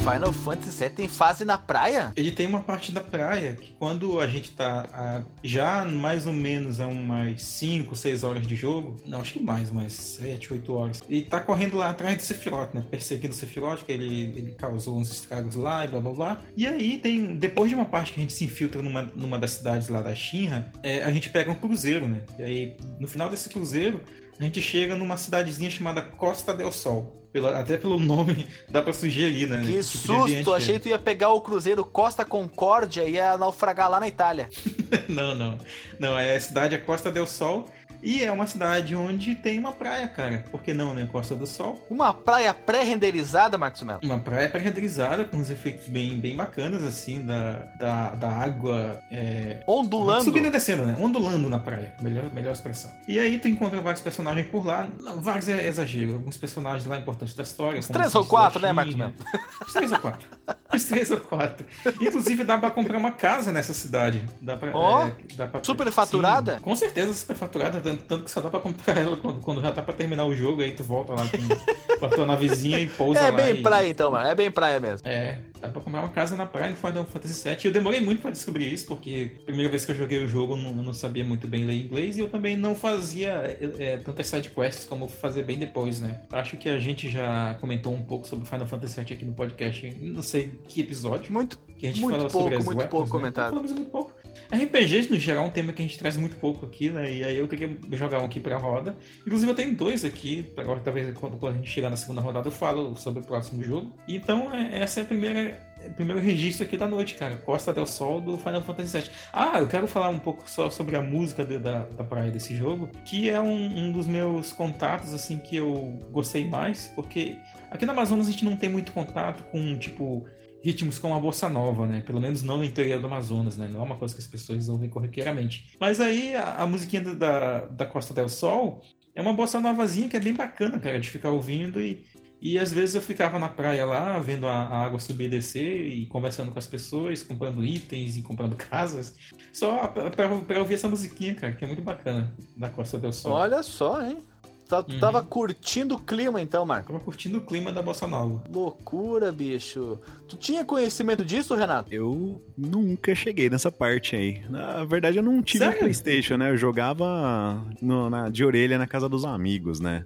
Final Fantasy VII tem fase na praia? Ele tem uma parte da praia que quando a gente tá ah, já mais ou menos a umas 5, 6 horas de jogo, não, acho que mais, umas 7, 8 horas, e tá correndo lá atrás do Sephiroth, né? Perseguindo o Sephiroth, que ele, ele causou uns estragos lá e blá blá blá. E aí tem, depois de uma parte que a gente se infiltra numa, numa das cidades lá da Shinra, é, a gente pega um cruzeiro, né? E aí no final desse cruzeiro, a gente chega numa cidadezinha chamada Costa del Sol. Pela- até pelo nome dá pra sugerir, né? Que Tipo susto! é. Achei que tu ia pegar o cruzeiro Costa Concórdia e ia naufragar lá na Itália. Não, não. Não, é a cidade é Costa del Sol e é uma cidade onde tem uma praia, cara. Por que não, né? Costa do Sol. Uma praia pré-renderizada, Marcos Melo. Uma praia pré-renderizada com uns efeitos bem, bem bacanas, assim, da, da, da água é, Ondulando. Subindo e descendo, né? Ondulando na praia. Melhor, melhor expressão. E aí tu encontra vários personagens por lá. Não, vários é exagero. Alguns personagens lá importantes da história. Como três ou quatro, né, Marcos Uns três ou quatro. Uns três ou quatro. Inclusive dá pra comprar uma casa nessa cidade. Dá pra, Ó, é, dá pra- superfaturada? Sim, com certeza superfaturada. Tanto, que só dá pra comprar ela quando, quando já tá pra terminar o jogo. Aí tu volta lá com, com a tua navezinha e pousa É lá. bem e- praia então, mano. É bem praia mesmo. é, dá pra comprar uma casa na praia no Final Fantasy VII. Eu demorei muito pra descobrir isso, porque a primeira vez que eu joguei o jogo eu não, eu não sabia muito bem ler inglês e eu também não fazia é, é, tantas sidequests como fazer bem depois, né? Acho que a gente já comentou um pouco sobre Final Fantasy VII aqui no podcast, não sei que episódio, Muito. que a gente Muito falou pouco, sobre as muito weapons, pouco né? comentado. Falamos muito pouco. RPGs, no geral, é um tema que a gente traz muito pouco aqui, né? E aí eu queria jogar um aqui pra roda. Inclusive eu tenho dois aqui, agora talvez quando, quando a gente chegar na segunda rodada eu falo sobre o próximo jogo. Então é- essa é a primeira, primeiro registro aqui da noite, cara. Costa del Sol do Final Fantasy VII. Ah, eu quero falar um pouco só sobre a música de- da, da praia desse jogo, que é um, um dos meus contatos, assim, que eu gostei mais, porque aqui na Amazonas a gente não tem muito contato com, tipo, ritmos como a bossa nova, né? Pelo menos não no interior do Amazonas, né? Não é uma coisa que as pessoas ouvem corriqueiramente. Mas aí a, a musiquinha da- da, Costa del Sol é uma bossa novazinha que é bem bacana, cara, de ficar ouvindo e e às vezes eu ficava na praia lá, vendo a, água subir e descer e conversando com as pessoas, comprando itens e comprando casas, só pra ouvir essa musiquinha, cara, que é muito bacana, da Costa del Sol. Olha só, hein? Tá- Tu Uhum. tava curtindo o clima então, Marco. Tava curtindo o clima da Bossa Nova. Loucura, bicho. Tu tinha conhecimento disso, Renato? Eu nunca cheguei nessa parte aí. Na verdade, eu não tive Sério? um PlayStation, né? Eu jogava no- na- de orelha na casa dos amigos, né?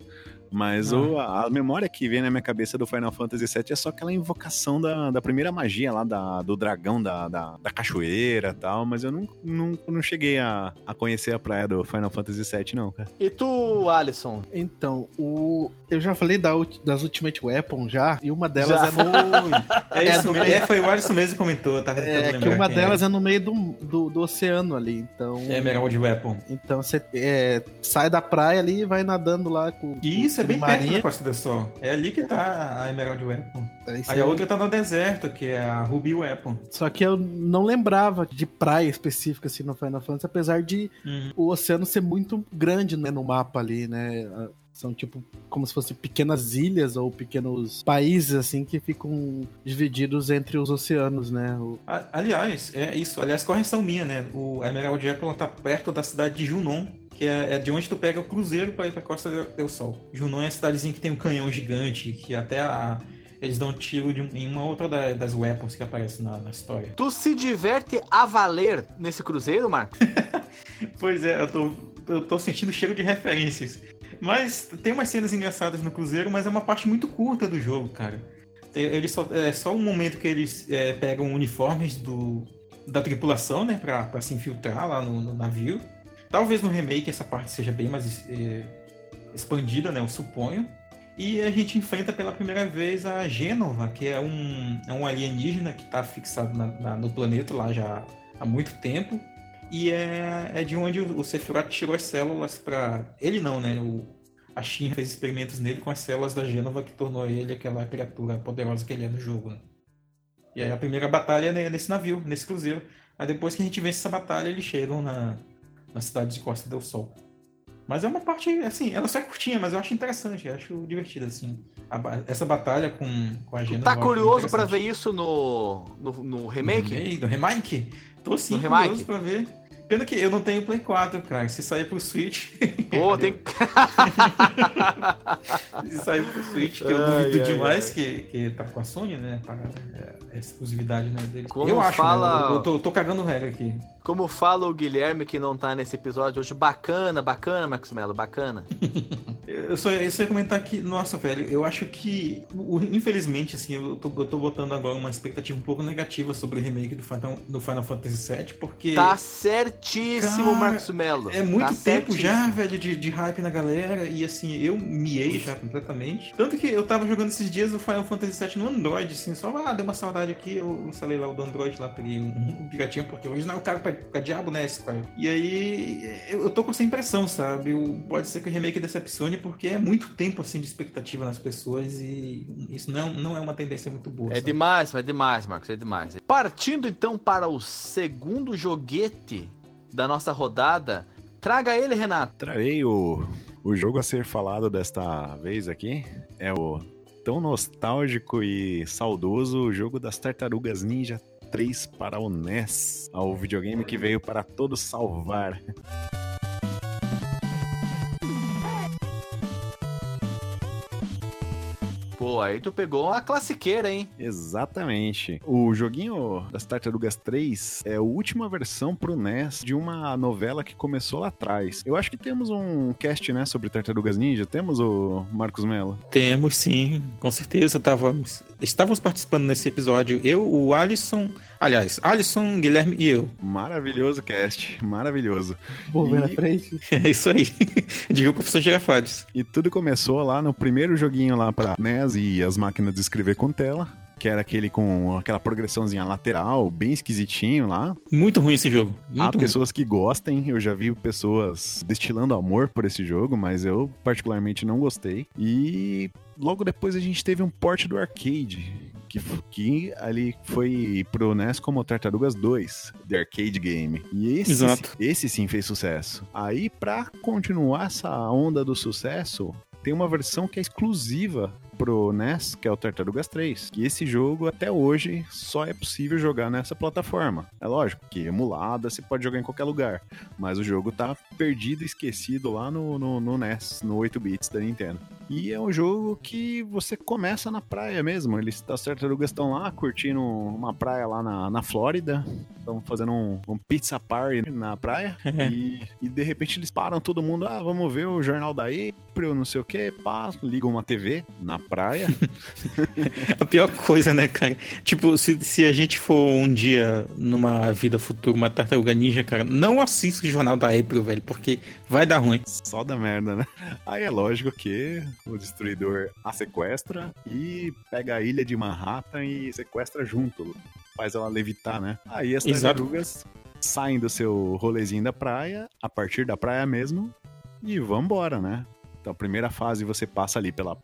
Mas Ah. o- a, a memória que vem na minha cabeça do Final Fantasy VII é só aquela invocação da, da primeira magia lá, da, do dragão da, da, da cachoeira e tal. Mas eu não, não, não cheguei a, a conhecer a praia do Final Fantasy VII, não, cara. E tu, Alisson? Então, o... eu já falei da das Ultimate Weapon já, e uma delas Já. é no. É, É, isso no meio- é, foi o Alisson mesmo que comentou, tá É que uma delas é no meio do, do, do oceano ali, então. é. Emerald Weapon. Então você é, sai da praia ali e vai nadando lá com. Isso é com bem perto marinha. da Costa del Sol. É ali que tá a Emerald Weapon. Aí Aí a outra tá no deserto, que é a Ruby Weapon. Só que eu não lembrava de praia específica assim no Final Fantasy, apesar de Uhum. o oceano ser muito grande né, no mapa ali, né? São tipo como se fossem pequenas ilhas ou pequenos países assim que ficam divididos entre os oceanos, né? O- Aliás, é isso. Aliás, correção minha, né? O a Emerald Weapon tá perto da cidade de Junon, que é, é de onde tu pega o cruzeiro para ir pra Costa del Sol. Junon é a cidadezinha que tem um canhão gigante, que até a- eles dão tiro de, em uma outra da- das weapons que aparece na, na história. Tu se diverte a valer nesse cruzeiro, Marco? Pois é, eu tô, eu tô sentindo cheiro de referências. Mas tem umas cenas engraçadas no Cruzeiro, mas é uma parte muito curta do jogo, cara. Eles só, é só um momento que eles é, pegam uniformes do, da tripulação, né, pra, pra se infiltrar lá no, no navio. Talvez no remake essa parte seja bem mais é, expandida, né, eu suponho. E a gente enfrenta pela primeira vez a Gênova, que é um, é um alienígena que está fixado na- na- no planeta lá já há muito tempo. E é, é de onde o Sephiroth tirou as células pra. Ele não, né? O, a Shin fez experimentos nele com as células da Gênova que tornou ele aquela criatura poderosa que ele é no jogo. Né? E aí a primeira batalha é nesse navio, nesse cruzeiro. Aí depois que a gente vence essa batalha, eles chegam na, na cidade de Costa del Sol. Mas é uma parte, assim, ela só é curtinha, mas eu acho interessante, eu acho divertida, assim. A essa batalha com, com a Gênova. tá acho curioso pra interessante. ver isso no, no, no remake? Remake? Do remake? Tô sim No remake? curioso pra ver. Pena que eu não tenho Play 4, cara. Se sair pro Switch. Pô, tem se sair pro Switch, que eu Ai, duvido ai, demais ai. Que, que tá com a Sony, né? Para é, a exclusividade né, dele. Como eu acho, fala- né? Eu, eu tô, tô cagando regra aqui. Como fala o Guilherme que não tá nesse episódio hoje, bacana, bacana, Max Mello, bacana. Eu só, eu só ia comentar que, nossa, velho, eu acho que, infelizmente, assim, eu tô, eu tô botando agora uma expectativa um pouco negativa sobre o remake do Final, do Final Fantasy VII, porque Tá certíssimo, Cara, Marcos Mello. é muito Tá tempo certíssimo. já, velho, de, de hype na galera, e assim, eu miei já completamente. Tanto que eu tava jogando esses dias o Final Fantasy VII no Android, assim, só, ah, deu uma saudade aqui, eu instalei lá o do Android lá, peguei um, um piratinho, porque hoje não é o cara pra, pra diabo, né, Square? E aí, eu, eu tô com essa impressão, sabe? Eu- pode ser que o remake decepcione, porque é muito tempo, assim, de expectativa nas pessoas, e isso não, não é uma tendência muito boa. É sabe? demais, é demais, Marcos, é demais. Partindo então para o segundo joguete da nossa rodada, traga ele, Renato. Trarei o, o jogo a ser falado desta vez aqui. É o tão nostálgico e saudoso jogo das Tartarugas Ninja 3 para o NES. Ao videogame que veio para todos salvar. Pô, aí tu pegou uma classiqueira, hein? Exatamente. O joguinho das Tartarugas 3 é a última versão pro NES de uma novela que começou lá atrás. Eu acho que temos um cast, né, sobre Tartarugas Ninja. Temos o Marcos Mello. Temos sim, com certeza. Estávamos, estávamos participando nesse episódio. Eu, o Alisson. Aliás, Alisson, Guilherme e eu. Maravilhoso cast, maravilhoso. Vou ver na frente. É isso aí. Diga o professor Girafales. E tudo começou lá no primeiro joguinho lá pra NES e as máquinas de escrever com tela, que era aquele com aquela progressãozinha lateral, bem esquisitinho lá. Muito ruim esse jogo. Há Muito ruim. pessoas que gostem, eu já vi pessoas destilando amor por esse jogo, mas eu particularmente não gostei. E logo depois a gente teve um port do arcade, que, que ali foi pro NES como Tartarugas 2, The Arcade Game. E esse, Exato. esse sim fez sucesso. Aí, pra continuar essa onda do sucesso, tem uma versão que é exclusiva pro NES, que é o Tartarugas 3. E esse jogo, até hoje, só é possível jogar nessa plataforma. É lógico que emulada você pode jogar em qualquer lugar, mas o jogo tá perdido e esquecido lá no, no, no NES, no 8 bits da Nintendo. E é um jogo que você começa na praia mesmo. Eles, as tartarugas estão lá curtindo uma praia lá na, na Flórida. Estão fazendo um, um pizza party na praia. e, e de repente eles param todo mundo. Ah, vamos ver o jornal da April, não sei o que. Pá, ligam uma TV na praia. A pior coisa, né, cara? Tipo, se, se a gente for um dia numa vida futura uma tartaruga ninja, cara, não assista o jornal da April, velho, porque vai dar ruim. Só da merda, né? Aí é lógico que o destruidor a sequestra e pega a ilha de Manhattan e sequestra junto. Faz ela levitar, né? Aí as Exato. tartarugas saem do seu rolezinho da praia, a partir da praia mesmo, e vambora, né? Então a primeira fase você passa ali pela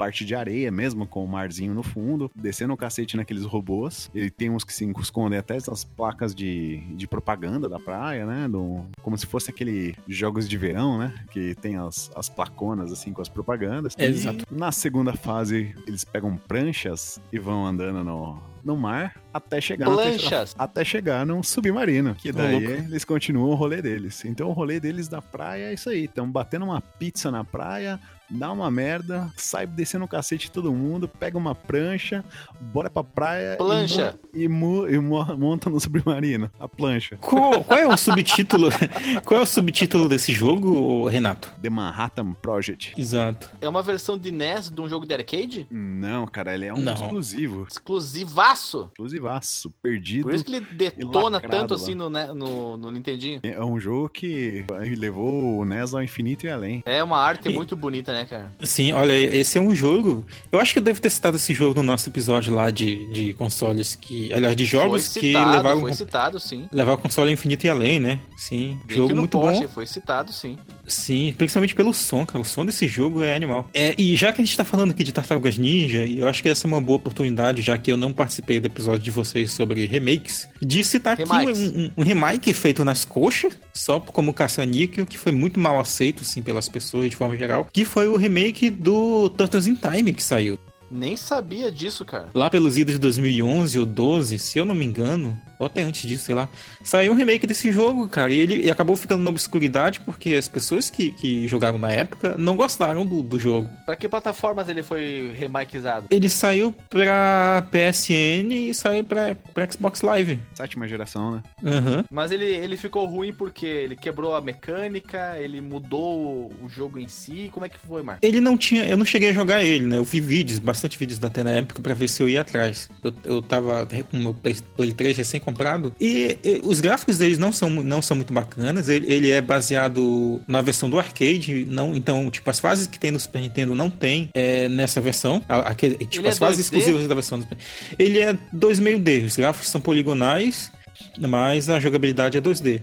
parte de areia mesmo, com o marzinho no fundo, descendo o cacete naqueles robôs. Ele tem uns que se escondem até essas placas de, de propaganda da praia, né? Do, como se fosse aquele jogos de verão, né? Que tem as, as placonas assim com as propagandas. É, exato. Na segunda fase, eles pegam pranchas e vão andando no, no mar até chegar Planchas. até chegar num submarino. Que daí louco. eles continuam o rolê deles. Então o rolê deles da praia é isso aí. Estão batendo uma pizza na praia, dá uma merda, sai descendo o cacete de todo mundo, pega uma prancha, bora pra praia. e Plancha. mo- E, mo- e mo- monta no submarino. A plancha. Qual, qual é o subtítulo? qual é o subtítulo desse jogo, Renato? The Manhattan Project. Exato. É uma versão de NES de um jogo de arcade? Não, cara, ele é um Não. exclusivo. Exclusivaço. Exclusivaço. Perdido. Por isso que ele detona tanto lá. assim no, no, no Nintendinho. É um jogo que levou o NES ao infinito e além. É uma arte E- muito bonita, né? Né, cara? Sim, olha, esse é um jogo. Eu acho que eu devo ter citado esse jogo no nosso episódio lá de, de consoles que. Aliás, de jogos foi que citado, levaram, Foi citado, sim. levaram o console infinito e além, né? Sim. Vi jogo aqui muito post, bom. Foi citado, sim. Sim, principalmente pelo som, cara. O som desse jogo é animal. É, e já que a gente tá falando aqui de Tartarugas Ninja, eu acho que essa é uma boa oportunidade, já que eu não participei do episódio de vocês sobre remakes, de citar aqui Remakes. um, um- um remake feito nas coxas, só como caça-níquel, que foi muito mal aceito, assim, pelas pessoas de forma geral, que foi o remake do Turtles in Time que saiu. Nem sabia disso, cara. Lá pelos idos de 2011 ou 12, se eu não me engano, ou até antes disso, sei lá, saiu um remake desse jogo, cara, e ele e acabou ficando na obscuridade porque as pessoas que, que jogaram na época não gostaram do, do jogo. Pra que plataformas ele foi remakeizado? Ele saiu pra PSN e saiu pra, pra Xbox Live. Sétima geração, né? Aham. Mas ele, ele ficou ruim porque ele quebrou a mecânica, ele mudou o jogo em si. Como é que foi, Marcos? Ele não tinha. Eu não cheguei a jogar ele, né? Eu vi vídeos, bastante vídeos da até na época pra ver se eu ia atrás. Eu, eu tava com o meu Play Play 3 recém-comprado. E, e os gráficos deles não são, não são muito bacanas. Ele, ele é baseado na versão do arcade. Não, então, tipo, as fases que tem no Super Nintendo não tem é, nessa versão. A- aquele- tipo, Ele é as fases 2D? exclusivas da versão do Super Ele é 2,5D. Os gráficos são poligonais, mas a jogabilidade é 2D.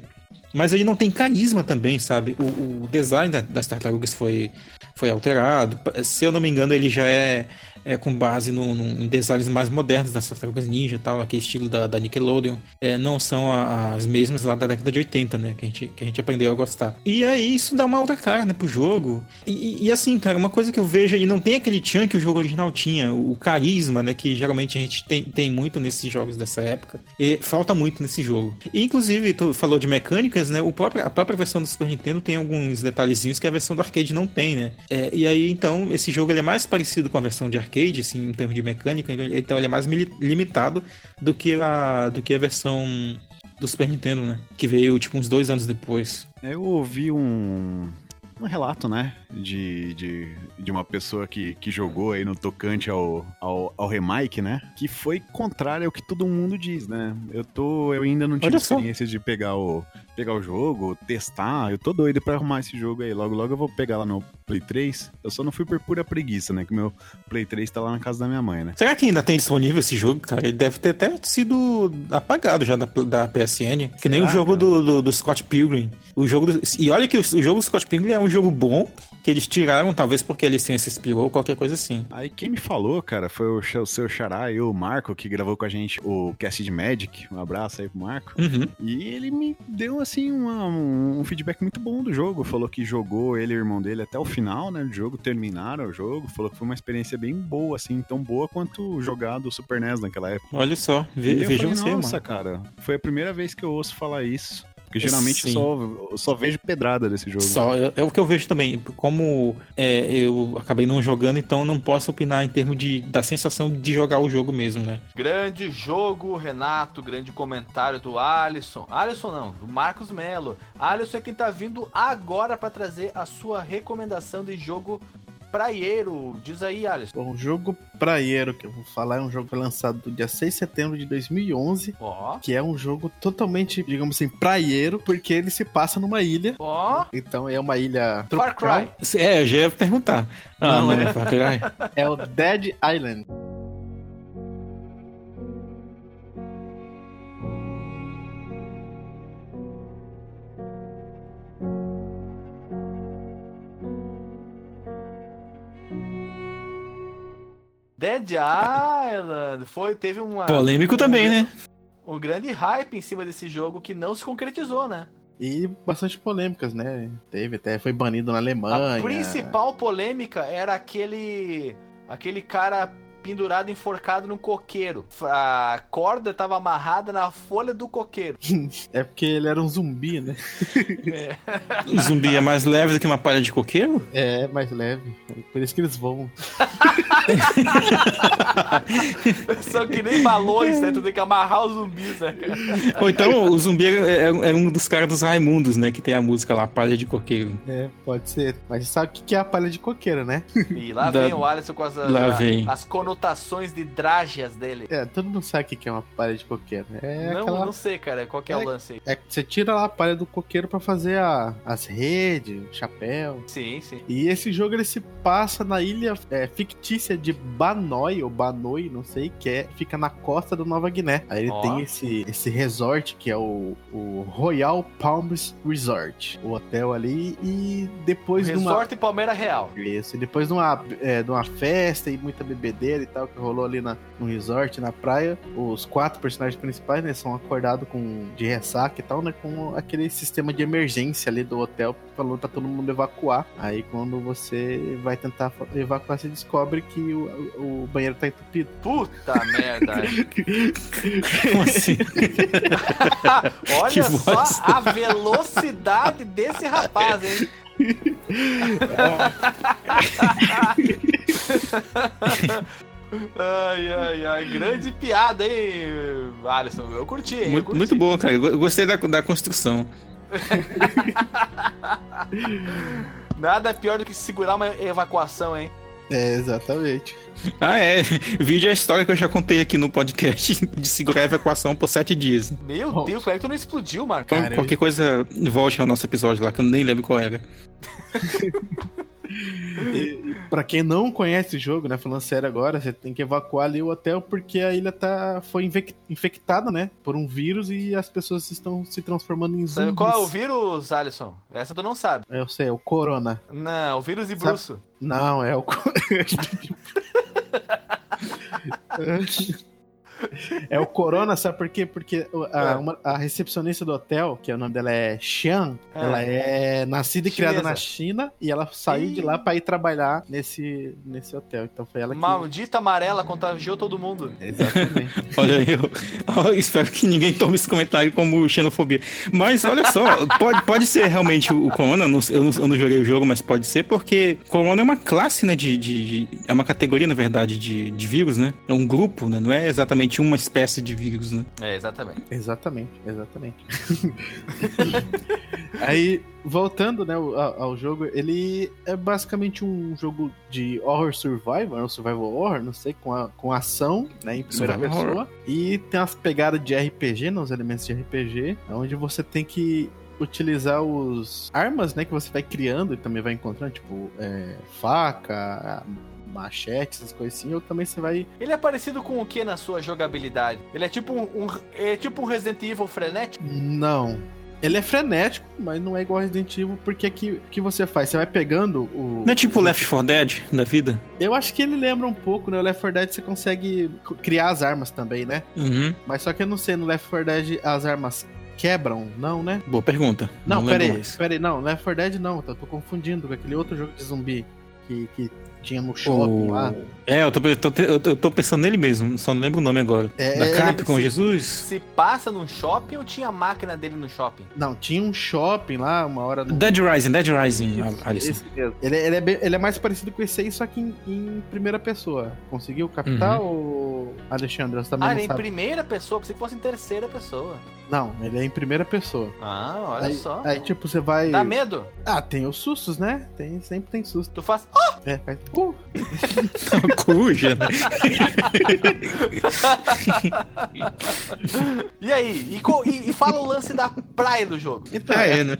Mas ele não tem carisma também, sabe? O, o design da- das tartarugas foi, foi alterado. Se eu não me engano, ele já é, é com base no, no- em designs mais modernos das tartarugas ninja e tal, aquele estilo da, da Nickelodeon. É, não são a- as mesmas lá da década de 80, né? Que a gente, que a gente aprendeu a gostar. E aí isso dá uma outra cara, né, pro jogo. E, e- assim, cara, uma coisa que eu vejo, ele não tem aquele tchan que o jogo original tinha, o carisma, né? Que geralmente a gente tem, tem muito nesses jogos dessa época. E falta muito nesse jogo. E, inclusive, tu falou de mecânicas, né? O próprio, a própria versão do Super Nintendo tem alguns detalhezinhos que a versão do arcade não tem, né? É, e aí, então, esse jogo ele é mais parecido com a versão de arcade, assim, em termos de mecânica, ele- então ele é mais limitado do que a, do que a versão do Super Nintendo, né? Que veio, tipo, uns dois anos depois. Eu ouvi um, um relato, né? De, de, de uma pessoa que, que jogou aí no tocante ao, ao, ao remake, né? Que foi contrário ao que todo mundo diz, né? Eu tô. Eu ainda não tive experiência de pegar o, pegar o jogo, testar. Eu tô doido pra arrumar esse jogo aí. Logo, logo eu vou pegar lá no Play 3. Eu só não fui por pura preguiça, né? Que meu Play 3 tá lá na casa da minha mãe, né? Será que ainda tem disponível esse jogo, cara? Ele deve ter até sido apagado já da, da PSN. Que nem o jogo do, do, do Scott Pilgrim. O jogo do- e olha que o, o jogo do Scott Pilgrim é um jogo bom, que eles tiraram, talvez porque a licença expirou ou qualquer coisa assim. Aí quem me falou, cara, foi o, seu- xará e o Marco, que gravou com a gente o cast de Magic. Um abraço aí pro Marco. Uhum. E ele me deu, assim, uma- um, feedback muito bom do jogo. Falou que jogou ele e o irmão dele até o final, né, do jogo, terminaram o jogo. Falou que foi uma experiência bem boa, assim, tão boa quanto jogar do Super NES naquela época. Olha só, ve, vejam você, Nossa, cara, foi a primeira vez que eu ouço falar isso. Porque geralmente eu Sim. só, eu só vejo pedrada desse jogo. Só, é, é o que eu vejo também. Como é, eu acabei não jogando, então eu não posso opinar em termos de, da sensação de jogar o jogo mesmo, né? Grande jogo, Renato. Grande comentário do Alisson. Alisson não, do Marcos Melo. Alisson é quem tá vindo agora pra trazer a sua recomendação de jogo praieiro. Diz aí, Alisson. Bom, o jogo praieiro que eu vou falar é um jogo que foi lançado no dia 6 de setembro de 2011. Ó, Que é um jogo totalmente, digamos assim, praieiro, porque ele se passa numa ilha. ó. Então é uma ilha Far tropical. Cry. É, eu já ia perguntar. Ah, Não, não, é. é Far Cry? É o Dead Island. Dead Island. Foi, teve uma. Polêmico também, né? Um grande hype em cima desse jogo que não se concretizou, né? E bastante polêmicas, né? Teve até, foi banido na Alemanha. A principal polêmica era aquele aquele cara pendurado enforcado num coqueiro. A corda estava amarrada na folha do coqueiro. É porque ele era um zumbi, né? O zumbi é mais leve do que uma palha de coqueiro? É, mais leve. Por isso que eles voam. São que nem balões, né? Tu tem que amarrar os zumbis, né? Ou então o zumbi é, é um dos caras dos Raimundos, né? Que tem a música lá, palha de coqueiro. É, pode ser. Mas você sabe o que é a palha de coqueiro, né? E lá Da- vem o Alisson com as, Lá vem. as conotações de drágias dele. É, todo mundo sabe o que é uma palha de coqueiro. É não, aquela. não sei, cara. Qual que é, o lance aí? É que você tira lá a palha do coqueiro pra fazer a- as redes, o chapéu. Sim, sim. E esse jogo ele se passa na ilha é, fictícia de Banoi, ou Banoi, não sei, que é, fica na costa do Nova Guiné. Aí ele tem esse, esse resort que é o, o Royal Palms Resort, o hotel ali. E depois de uma. Resort e Palmeira Real. Isso, e depois de uma, é, de uma festa e muita bebedeira e tal que rolou ali na, no resort, na praia, os quatro personagens principais, né, são acordados com de ressaca e tal, né, com aquele sistema de emergência ali do hotel, falando pra todo mundo evacuar. Aí quando você vai tentar evacuar, você descobre que o, o banheiro tá entupido. Puta merda. Como assim? Olha Que só a velocidade desse rapaz, hein? ai, ai, ai. Grande piada, hein, Alisson? Eu curti, hein? Eu Muito, curti. muito boa, cara. Eu gostei da, da construção. Nada pior do que segurar uma evacuação, hein? É, exatamente. Ah, é. Vídeo é a história que eu já contei aqui no podcast de segurar a evacuação por sete dias. Meu Bom. Deus, como é que tu não explodiu, Marco? Cara, Qualquer coisa, volte ao nosso episódio lá, que eu nem lembro qual era. Pra quem não conhece o jogo, né, falando sério agora, você tem que evacuar ali o hotel porque a ilha tá foi infectada, né, por um vírus e as pessoas estão se transformando em zumbis. Qual é o vírus, Alisson? Essa tu não sabe. Eu sei, é o corona. Não, o vírus de Bruxo. Não, é o É o Corona, sabe por quê? Porque a, É. uma- a recepcionista do hotel, que o nome dela é Xian, É. ela é nascida e criada Chinesa. na China e ela saiu de Ih. lá pra ir trabalhar nesse, nesse hotel. Então foi ela que. Maldita amarela contagiou todo mundo. Exatamente. Olha, eu, eu espero que ninguém tome esse comentário como xenofobia. Mas olha só, pode, pode ser realmente o Corona, não- eu não, eu não joguei o jogo, mas pode ser, porque Corona é uma classe, né, de, de- de- é uma categoria, na verdade, de, de vírus, né? É um grupo, né? Não é exatamente uma espécie de vírus, né? É, exatamente. Exatamente, exatamente. Aí, voltando né, ao, ao jogo, ele é basicamente um jogo de horror survival, ou survival horror, não sei, com, a, com ação, né, em primeira Survival pessoa. E tem umas pegadas de RPG, nos elementos de RPG, onde você tem que utilizar os armas, né, que você vai criando e também vai encontrando, tipo, é, faca, machete, essas coisas assim, ou também você vai Ele é parecido com o que na sua jogabilidade? Ele é tipo um, um- é tipo um Resident Evil frenético? Não. Ele é frenético, mas não é igual Resident Evil, porque aqui o que você faz? Você vai pegando o. Não é tipo Left 4 Dead da vida? Eu acho que ele lembra um pouco, né? O Left 4 Dead você consegue criar as armas também, né? Uhum. Mas só que eu não sei, no Left 4 Dead as armas quebram, não, né? Boa pergunta. Não, lembro peraí, peraí, não, Left 4 Dead não, eu tô confundindo com aquele outro jogo de zumbi que, que tinha no shopping O- lá. É, eu tô, eu, tô, eu tô- pensando nele mesmo, só não lembro o nome agora. É, da é, Capcom, se- Jesus? Se passa num shopping ou tinha a máquina dele no shopping? Não, tinha um shopping lá, uma hora no. Dead Rising, Dead Rising, Isso, Alisson. esse mesmo. Ele, ele é bem- ele é mais parecido com esse aí, só que em, em primeira pessoa. Conseguiu captar, ou Alexandre? Você também Ah, não ele é em sabe? primeira pessoa, pensei que fosse em terceira pessoa. Não, ele é em primeira pessoa. Ah, olha aí, só. Aí, tipo, você vai. Dá medo? Ah, tem os sustos, né? Tem, sempre tem susto. Tu faz. É, faz. Uh, Cuja, né? E aí? E, e- e fala o lance da praia do jogo. Então, Ah, é, é, né?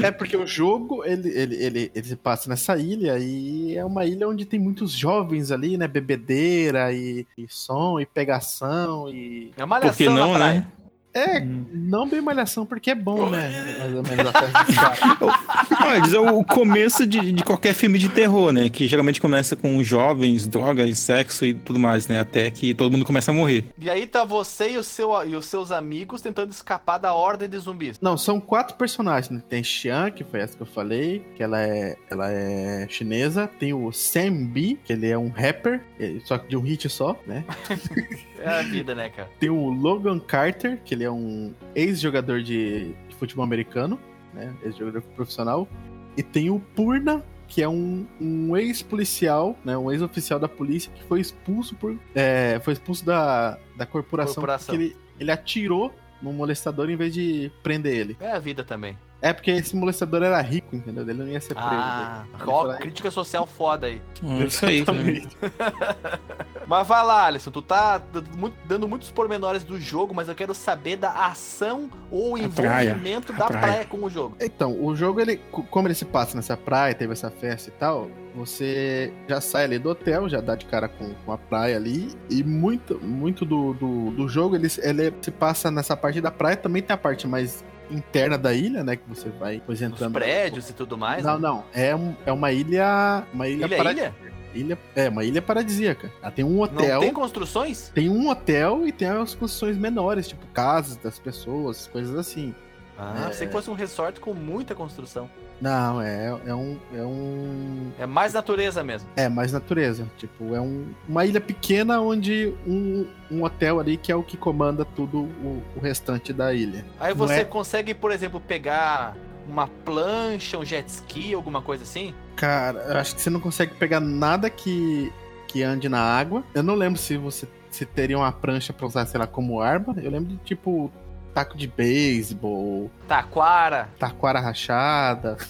é porque o jogo, ele, ele, ele, ele se passa nessa ilha e é uma ilha onde tem muitos jovens ali, né? Bebedeira e, e som e pegação e. É uma Por que malhação não, na praia. né? É, não bem malhação, porque é bom, né? Mais ou menos a diz, é o começo de, de qualquer filme de terror, né? Que geralmente começa com jovens, drogas, sexo e tudo mais, né? Até que todo mundo começa a morrer. E aí tá você e, o seu, e os seus amigos tentando escapar da ordem de zumbis. Não, são quatro personagens, né? Tem Xian, que foi essa que eu falei, que ela é, ela é chinesa. Tem o Sam B, que ele é um rapper, eh, só que de um hit só, né? É a vida, né, cara? Tem o Logan Carter, que ele é um ex-jogador de, de futebol americano, né? Ex-jogador profissional. E tem o Purna, que é um, um ex-policial, né? Um ex-oficial da polícia que foi expulso por. é, foi expulso da, da corporação, Corporação. porque ele, ele atirou no molestador em vez de prender ele. É a vida também. É porque esse molestador era rico, entendeu? Ele não ia ser preso. Ah, ó, crítica social foda aí. Hum, Isso aí. né? Mas vai lá, Alisson, tu tá dando muito- dando muitos pormenores do jogo, mas eu quero saber da ação ou A praia, envolvimento a da praia. praia com o jogo. Então, o jogo, ele, co- como ele se passa nessa praia, teve essa festa e tal, você já sai ali do hotel, já dá de cara com, com a praia ali, e muito, muito do, do, do jogo, ele, ele se passa nessa parte da praia, também tem a parte mais interna da ilha, né, que você vai Nos entrando... prédios e tudo mais. Não, né? não, é, um- é uma ilha... Uma ilha, Ilha, para- ilha? ilha- É, uma ilha paradisíaca. Ela tem um Não hotel... tem construções? Tem um hotel e tem as construções menores, tipo casas das pessoas, coisas assim. Ah, É. pensei que fosse um resort com muita construção. Não, é, é um. É um. É mais natureza mesmo. É mais natureza. Tipo, é um, uma ilha pequena onde um, um hotel ali que é o que comanda tudo o, o restante da ilha. Aí você é- consegue, por exemplo, pegar uma plancha, um jet ski, alguma coisa assim? Cara, eu acho que você não consegue pegar nada que, que ande na água. Eu não lembro se você se teria uma prancha pra usar, sei lá, como arma. Eu lembro de tipo taco de beisebol, Taquara. taquara rachada.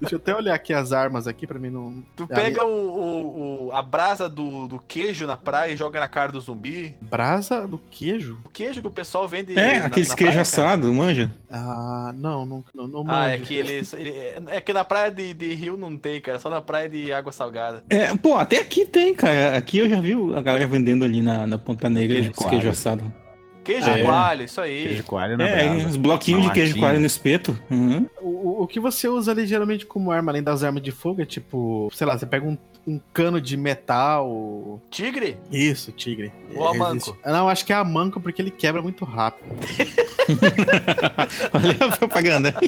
Deixa eu até olhar aqui as armas aqui pra mim não. Tu pega o, o- o- a brasa do, do queijo na praia e joga na cara do zumbi. Brasa do queijo? O queijo que o pessoal vende. É, na- aqueles na queijo praia, cara. assado, manja? Ah, não, não, não, não Ah, é que eles. ele- é que na praia de, de rio não tem, cara. Só na praia de água salgada. É, pô, até aqui tem, cara. Aqui eu já vi a galera vendendo ali na, na Ponta Negra Queijo queijo assado. Queijo Ah, é? coalho, isso aí. Queijo coalho na É, brasa. uns bloquinhos de Uma queijo latinha. coalho no espeto. Uhum. O, o- que você usa ali geralmente como arma, além das armas de fogo, é tipo, sei lá, você pega um, um cano de metal. Tigre? Isso, tigre. Ou a É, manco? existe- Não, acho que é a manco porque ele quebra muito rápido. Olha a propaganda.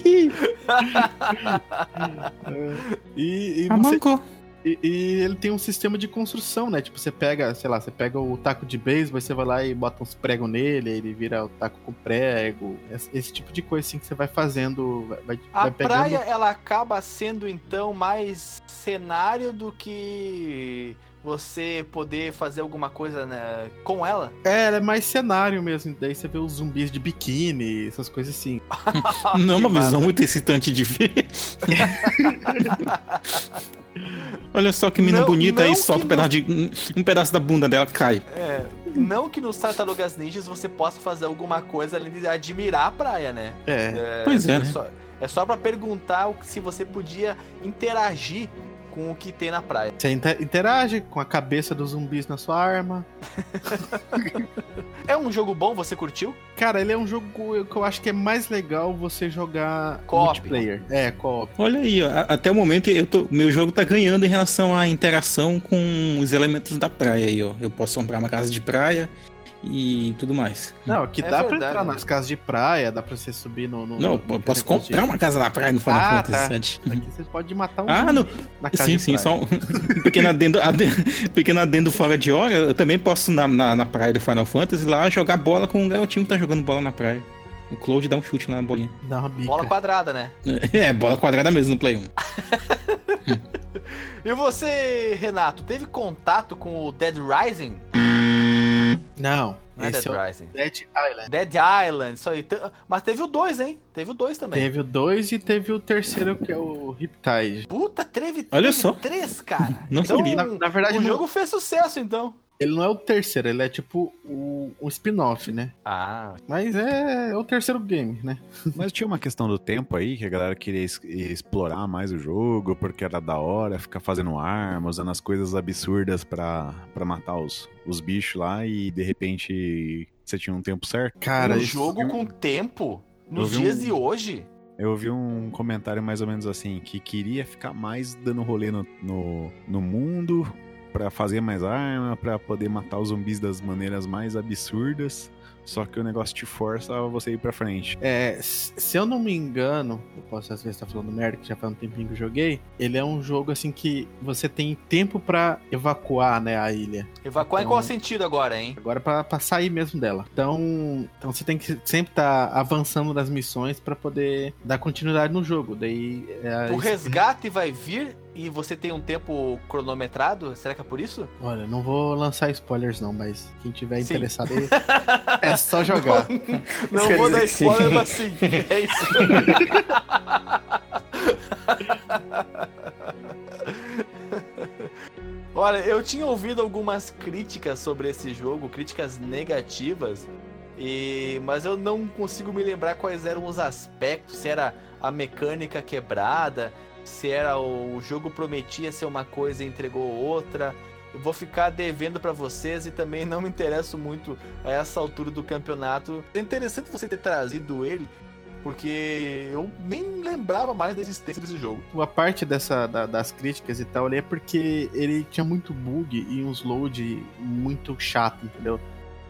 E, e A você- manco. E, e ele tem um sistema de construção, né? Tipo, você pega, sei lá, você pega o taco de beisebol, você vai lá e bota uns pregos nele, ele vira o taco com prego. Esse, esse tipo de coisa assim que você vai fazendo, vai, vai, A vai pegando. praia, ela acaba sendo, então, mais cenário do que você poder fazer alguma coisa né, com ela. É, ela é mais cenário mesmo. Daí você vê os zumbis de biquíni, essas coisas assim. Não é uma visão muito excitante de ver. Olha só que mina Não- bonita não aí, que solta um pedaço, de, um, um pedaço da bunda dela, cai. É, não que nos Tartarugas Ninjas você possa fazer alguma coisa além de admirar a praia, né? É. É, Pois é, né? Só, é só pra perguntar se você podia interagir com o que tem na praia. Você inter- interage com a cabeça dos zumbis na sua arma. É um jogo bom, você curtiu? Cara, ele é um jogo que eu acho que é mais legal você jogar Co-op. multiplayer. É, co-op. Olha aí, ó, até o momento eu tô, meu jogo tá ganhando em relação à interação com os elementos da praia aí, ó. Eu posso comprar uma casa de praia e tudo mais. Não, que É dá pra verdade, entrar né? nas casas de praia, dá pra você subir no. no Não, no- posso no- comprar uma casa na praia no Final Ah, Fantasy tá. VII. Aqui você pode matar um Ah, não. na casa Sim, de sim, praia. só um pequeno adendo, adendo, pequeno adendo fora de hora. Eu também posso na, na, na praia do Final Fantasy lá jogar bola com um garotinho que tá jogando bola na praia. O Cloud dá um chute na bolinha. Dá uma bica. Bola quadrada, né? É, bola quadrada mesmo no Play 1. E você, Renato, teve contato com o Dead Rising? Não, Não é Dead é Rising. Dead Island. Dead Island, isso aí. Mas teve o 2, hein? Teve o 2 também. Teve o 2 e teve o terceiro, que é o Riptide. Puta, teve, Olha teve só. três, cara. Não então, sabia. Na, na verdade, o não- jogo fez sucesso, então. Ele não é o terceiro, ele é tipo o, um spin-off, né? Ah, Mas é, o terceiro game, né? Mas tinha uma questão do tempo aí, que a galera queria es- explorar mais o jogo, porque era da hora, ficar fazendo arma, usando as coisas absurdas pra, pra matar os, os bichos lá, e de repente você tinha um tempo certo. Cara, um jogo com tempo, nos vi um- dias de hoje. Eu ouvi um comentário mais ou menos assim, que queria ficar mais dando rolê no, no, no mundo, pra fazer mais arma, pra poder matar os zumbis das maneiras mais absurdas. Só que o negócio te força a você ir pra frente. É, se eu não me engano, eu posso às vezes estar falando merda, que já faz um tempinho que eu joguei. Ele é um jogo assim que você tem tempo pra evacuar, né, a ilha. Evacuar em Então- qual sentido agora, hein? Agora pra, pra sair mesmo dela. Então, então você tem que sempre estar avançando nas missões pra poder dar continuidade no jogo. Daí é, O resgate vai vir e você tem um tempo cronometrado? Será que é por isso? Olha, não vou lançar spoilers não, mas quem tiver Sim. interessado aí, é só jogar. Não quer vou dar spoiler, mas sim. É isso. Olha, eu tinha ouvido algumas críticas sobre esse jogo, críticas negativas, e mas eu não consigo me lembrar quais eram os aspectos, se era a mecânica quebrada, se era o, jogo prometia ser uma coisa e entregou outra. Eu vou ficar devendo pra vocês e também não me interesso muito a essa altura do campeonato. É interessante você ter trazido ele, porque eu nem lembrava mais da existência desse jogo. A parte dessa, da- das críticas e tal ali é porque ele tinha muito bug e uns load muito chato, entendeu?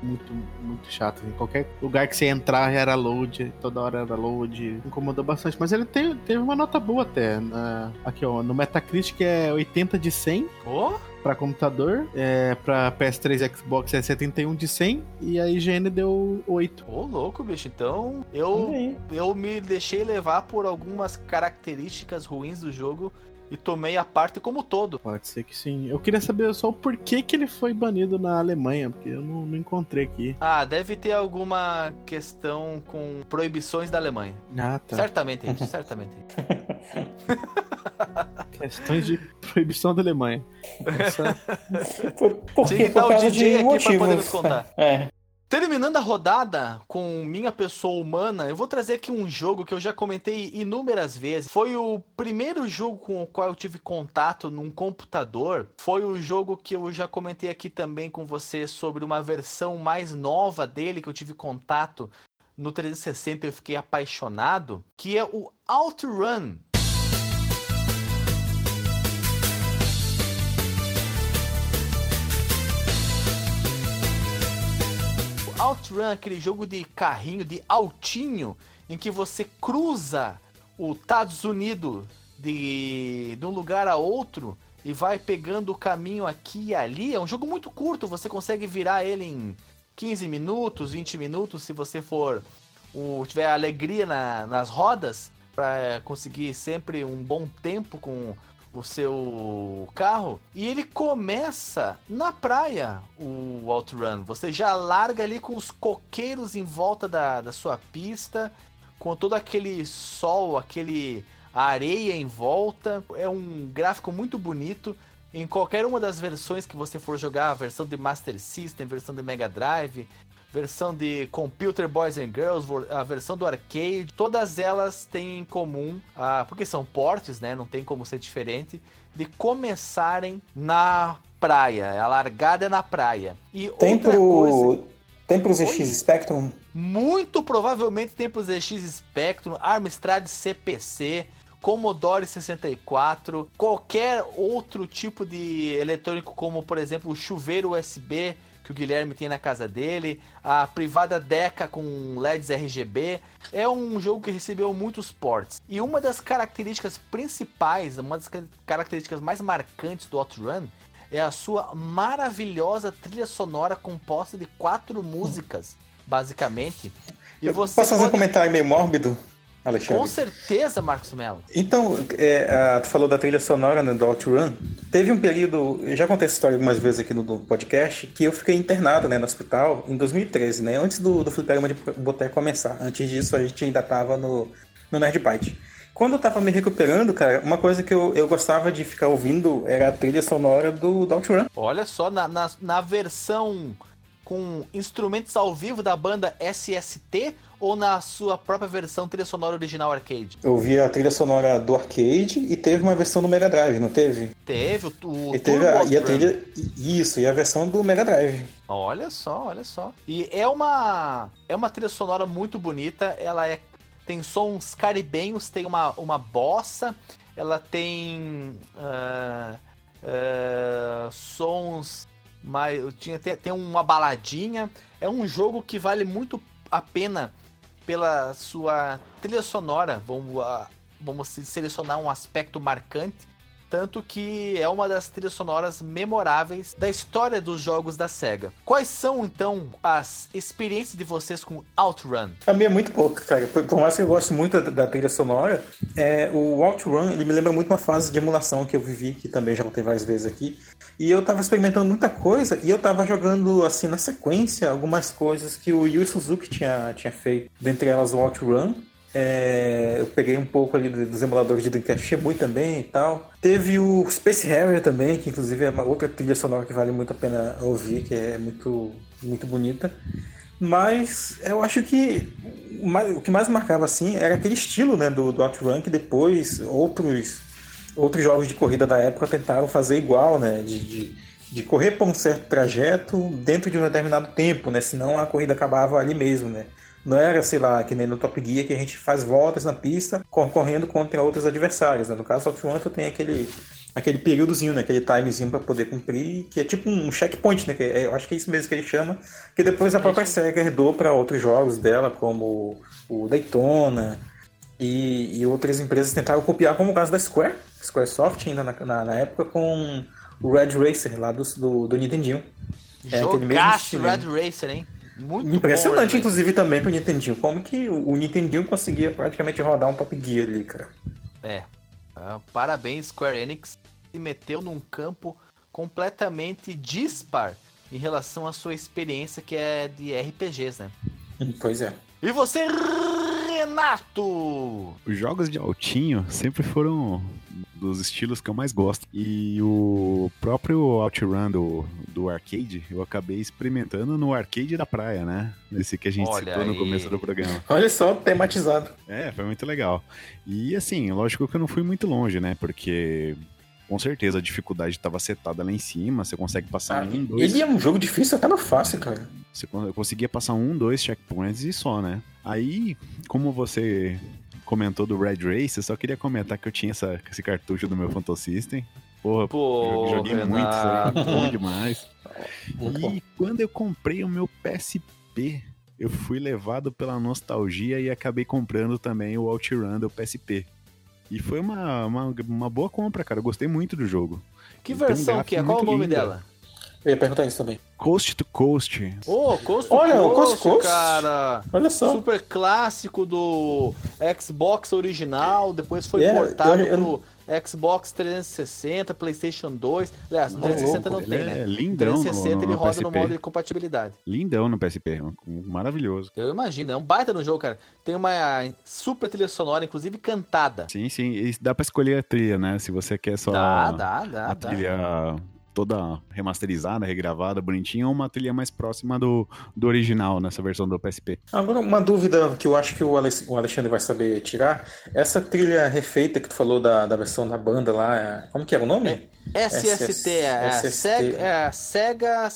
Muito, muito chato. Em qualquer lugar que você entrar era load, toda hora era load. Incomodou bastante. Mas ele tem, teve uma nota boa até. na- aqui, ó. No Metacritic é 80 de 100 Oh, pra computador. É, pra PS3 e Xbox é 71 de 100. E a IGN deu 8. ô louco, bicho. Então, eu, eu me deixei levar por algumas características ruins do jogo e tomei a parte como todo. Pode ser que sim. Eu queria saber só o porquê que ele foi banido na Alemanha, porque eu não, não encontrei aqui. Ah, deve ter alguma questão com proibições da Alemanha. Ah, tá. Certamente, isso, certamente. Questões de proibição da Alemanha. Essa- Por, por Tinha que dar o DJ de aqui pra motivos. poder nos contar. É. Terminando a rodada com minha pessoa humana, eu vou trazer aqui um jogo que eu já comentei inúmeras vezes. Foi o primeiro jogo com o qual eu tive contato num computador. Foi o jogo que eu já comentei aqui também com você sobre uma versão mais nova dele que eu tive contato no 360 eu fiquei apaixonado, que é o OutRun. OutRun, aquele jogo de carrinho, de altinho, em que você cruza os Estados Unidos de, de um lugar a outro e vai pegando o caminho aqui e ali. É um jogo muito curto, você consegue virar ele em 15 minutos, 20 minutos, se você for o, tiver alegria na- nas rodas, para conseguir sempre um bom tempo com o seu carro. E ele começa na praia, o OutRun. Você já larga ali com os coqueiros em volta da, da sua pista, com todo aquele sol, aquele areia em volta. É um gráfico muito bonito. Em qualquer uma das versões que você for jogar, a versão de Master System, versão de Mega Drive, versão de Computer Boys and Girls, a versão do arcade, todas elas têm em comum, ah, porque são portes, né? Não tem como ser diferente, de começarem na praia. A largada é na praia. E Tem outra coisa, pro. Tem pro ZX Oi? Spectrum? muito provavelmente tem pro ZX Spectrum, Amstrad CPC, Commodore 64, qualquer outro tipo de eletrônico, como por exemplo o chuveiro USB que o Guilherme tem na casa dele, a privada Deca com LEDs RGB. É um jogo que recebeu muitos ports. E uma das características principais, uma das ca- características mais marcantes do OutRun é a sua maravilhosa trilha sonora composta de quatro músicas, basicamente. E você Posso fazer um pode- comentário meio mórbido, Alexandre? com certeza, Marcos Mello. Então, é, ah, tu falou da trilha sonora né, do OutRun. Teve um período, eu já contei essa história algumas vezes aqui no, no podcast, que eu fiquei internado né, no hospital em 2013, né? Antes do, do Fliperama de Boteco começar. Antes disso, a gente ainda tava no, no Nerd Byte. Quando eu tava me recuperando, cara, uma coisa que eu, eu gostava de ficar ouvindo era a trilha sonora do, do OutRun. Olha só, na, na, na versão com instrumentos ao vivo da banda SST ou na sua própria versão trilha sonora original arcade? Eu ouvi a trilha sonora do arcade e teve uma versão do Mega Drive, não teve? Teve o, o E teve a, e a trilha. Isso, e a versão do Mega Drive. Olha só, olha só. E é uma é uma trilha sonora muito bonita. Ela é tem sons caribenhos, tem uma, uma bossa, ela tem ah, ah, sons mais tinha tem, tem uma baladinha. É um jogo que vale muito a pena pela sua trilha sonora. Vamos vamos selecionar um aspecto marcante. Tanto que é uma das trilhas sonoras memoráveis da história dos jogos da SEGA. Quais são, então, as experiências de vocês com OutRun? A minha é muito pouca, cara. Por, mais que eu goste muito da, da trilha sonora, é, o OutRun, ele me lembra muito uma fase de emulação que eu vivi, que também já contei várias vezes aqui. E eu tava experimentando muita coisa e eu tava jogando, assim, na sequência, algumas coisas que o Yu Suzuki tinha, tinha feito. Dentre elas o OutRun, É, eu peguei um pouco ali dos emuladores de Dreamcast Shemui também e tal. Teve o Space Harrier também, que inclusive é uma outra trilha sonora que vale muito a pena ouvir, que é muito, muito bonita. Mas eu acho que o que mais marcava assim era aquele estilo né, do, do OutRun que depois outros, outros jogos de corrida da época tentaram fazer igual, né? De, de, de correr por um certo trajeto dentro de um determinado tempo, né? Senão a corrida acabava ali mesmo, né? Não era, sei lá, que nem no Top Gear que a gente faz voltas na pista concorrendo contra outros adversários. Né? No caso do OutRun tu tem aquele, aquele períodozinho, né? aquele timezinho para poder cumprir, que é tipo um checkpoint, né? Que é- eu acho que é isso mesmo que ele chama, que depois a própria SEGA herdou para outros jogos dela, como o Daytona, e, e outras empresas tentaram copiar, como o caso da Square, Squaresoft ainda na, na, na época, com o Red Racer lá do, do, do Nintendinho. É Jogaço. Red Racer, hein? Muito Impressionante, bom, Racer. inclusive, também pro Nintendinho. Como que o, o Nintendinho conseguia praticamente rodar um Top Gear ali, cara. É. Ah, parabéns, Square Enix. Se meteu num campo completamente dispar em relação à sua experiência que é de RPGs, né? Pois é. E você, Renato? Os jogos de altinho sempre foram dos estilos que eu mais gosto. E o próprio OutRun do, do arcade, eu acabei experimentando no arcade da praia, né? Esse que a gente Olha citou no aí. começo do programa. Olha só, tematizado. É, foi muito legal. E assim, lógico que eu não fui muito longe, né? Porque com certeza a dificuldade estava setada lá em cima, você consegue passar um, dois. Ele é um jogo difícil até no fácil, cara. Você conseguia passar um, dois checkpoints e só, né? Aí, como você comentou do Red Race, eu só queria comentar que eu tinha essa- esse cartucho do meu Phantom System. Porra, Pô, joguei muito, Renato. foi bom demais. Muito. E quando eu comprei o meu PSP, eu fui levado pela nostalgia e acabei comprando também o OutRun do PSP. E foi uma, uma, uma boa compra, cara. Eu gostei muito do jogo. Que Tem um versão que é? Qual o muito nome lindo. dela? Eu ia perguntar isso também. Coast to Coast. Ô, Coast to Olha, o Coast, Coast to Coast. cara. Olha só. Super clássico do Xbox original, depois foi É, portado eu- eu- pro Xbox 360, PlayStation 2. Aliás, no Ô, 360 não Ele tem, é né? lindão no, 360 no, ele no roda no PSP. modo de compatibilidade. Lindão no PSP, maravilhoso. Eu imagino, é um baita no jogo, cara. Tem uma super trilha sonora, inclusive cantada. Sim, sim. E dá pra escolher a trilha, né? Se você quer só Dá, dá, dá, a dá. Toda remasterizada, regravada, bonitinha, ou uma trilha mais próxima do, do original nessa versão do PSP. Agora, uma dúvida que eu acho que o Alex- o Alexandre vai saber tirar. Essa trilha refeita que tu falou da, da versão da banda lá, é- como que era o nome? SST, é a SST. Sega, é a Sega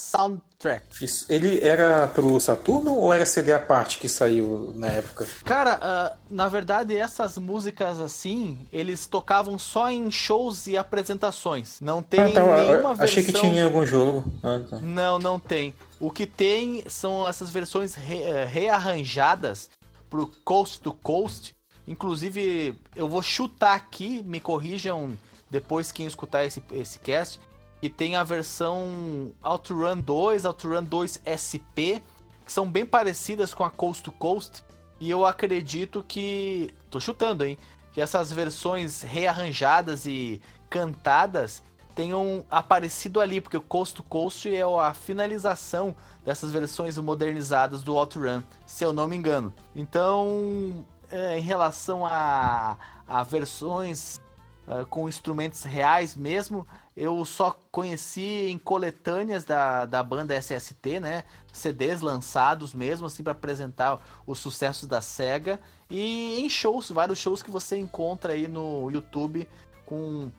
Soundtrack. Isso. Ele era pro Saturno ou era CD à parte que saiu na época? Cara, ah, na verdade, essas músicas assim, eles tocavam só em shows e apresentações. Não tem Ah, tá, eu- nenhuma versão. achei que tinha em algum jogo. Ah, tá. Não, não tem. O que tem são essas versões re- eh, rearranjadas pro Coast to Coast. Inclusive, eu vou chutar aqui, me corrijam depois quem escutar esse, esse cast, que tem a versão OutRun 2, OutRun 2 SP, que são bem parecidas com a Coast to Coast. E eu acredito que. tô chutando, hein? Que essas versões rearranjadas e cantadas tenham aparecido ali, porque o Coast to Coast é a finalização dessas versões modernizadas do OutRun, se eu não me engano. Então, é, em relação a, a versões ah, com instrumentos reais mesmo, eu só conheci em coletâneas da, da banda SST, né? CDs lançados mesmo, assim, para apresentar os sucessos da SEGA. E em shows, vários shows que você encontra aí no YouTube com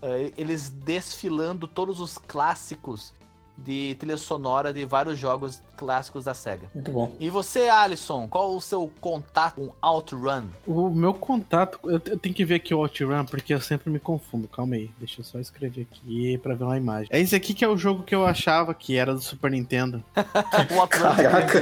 eh, eles desfilando todos os clássicos de trilha sonora de vários jogos clássicos da SEGA. Muito bom. E você, Alisson, qual o seu contato com OutRun? O meu contato, eu, eu tenho que ver aqui o OutRun, porque eu sempre me confundo. Calma aí, deixa eu só escrever aqui pra ver uma imagem. É esse aqui que é o jogo que eu achava que era do Super Nintendo. O OutRun Caraca.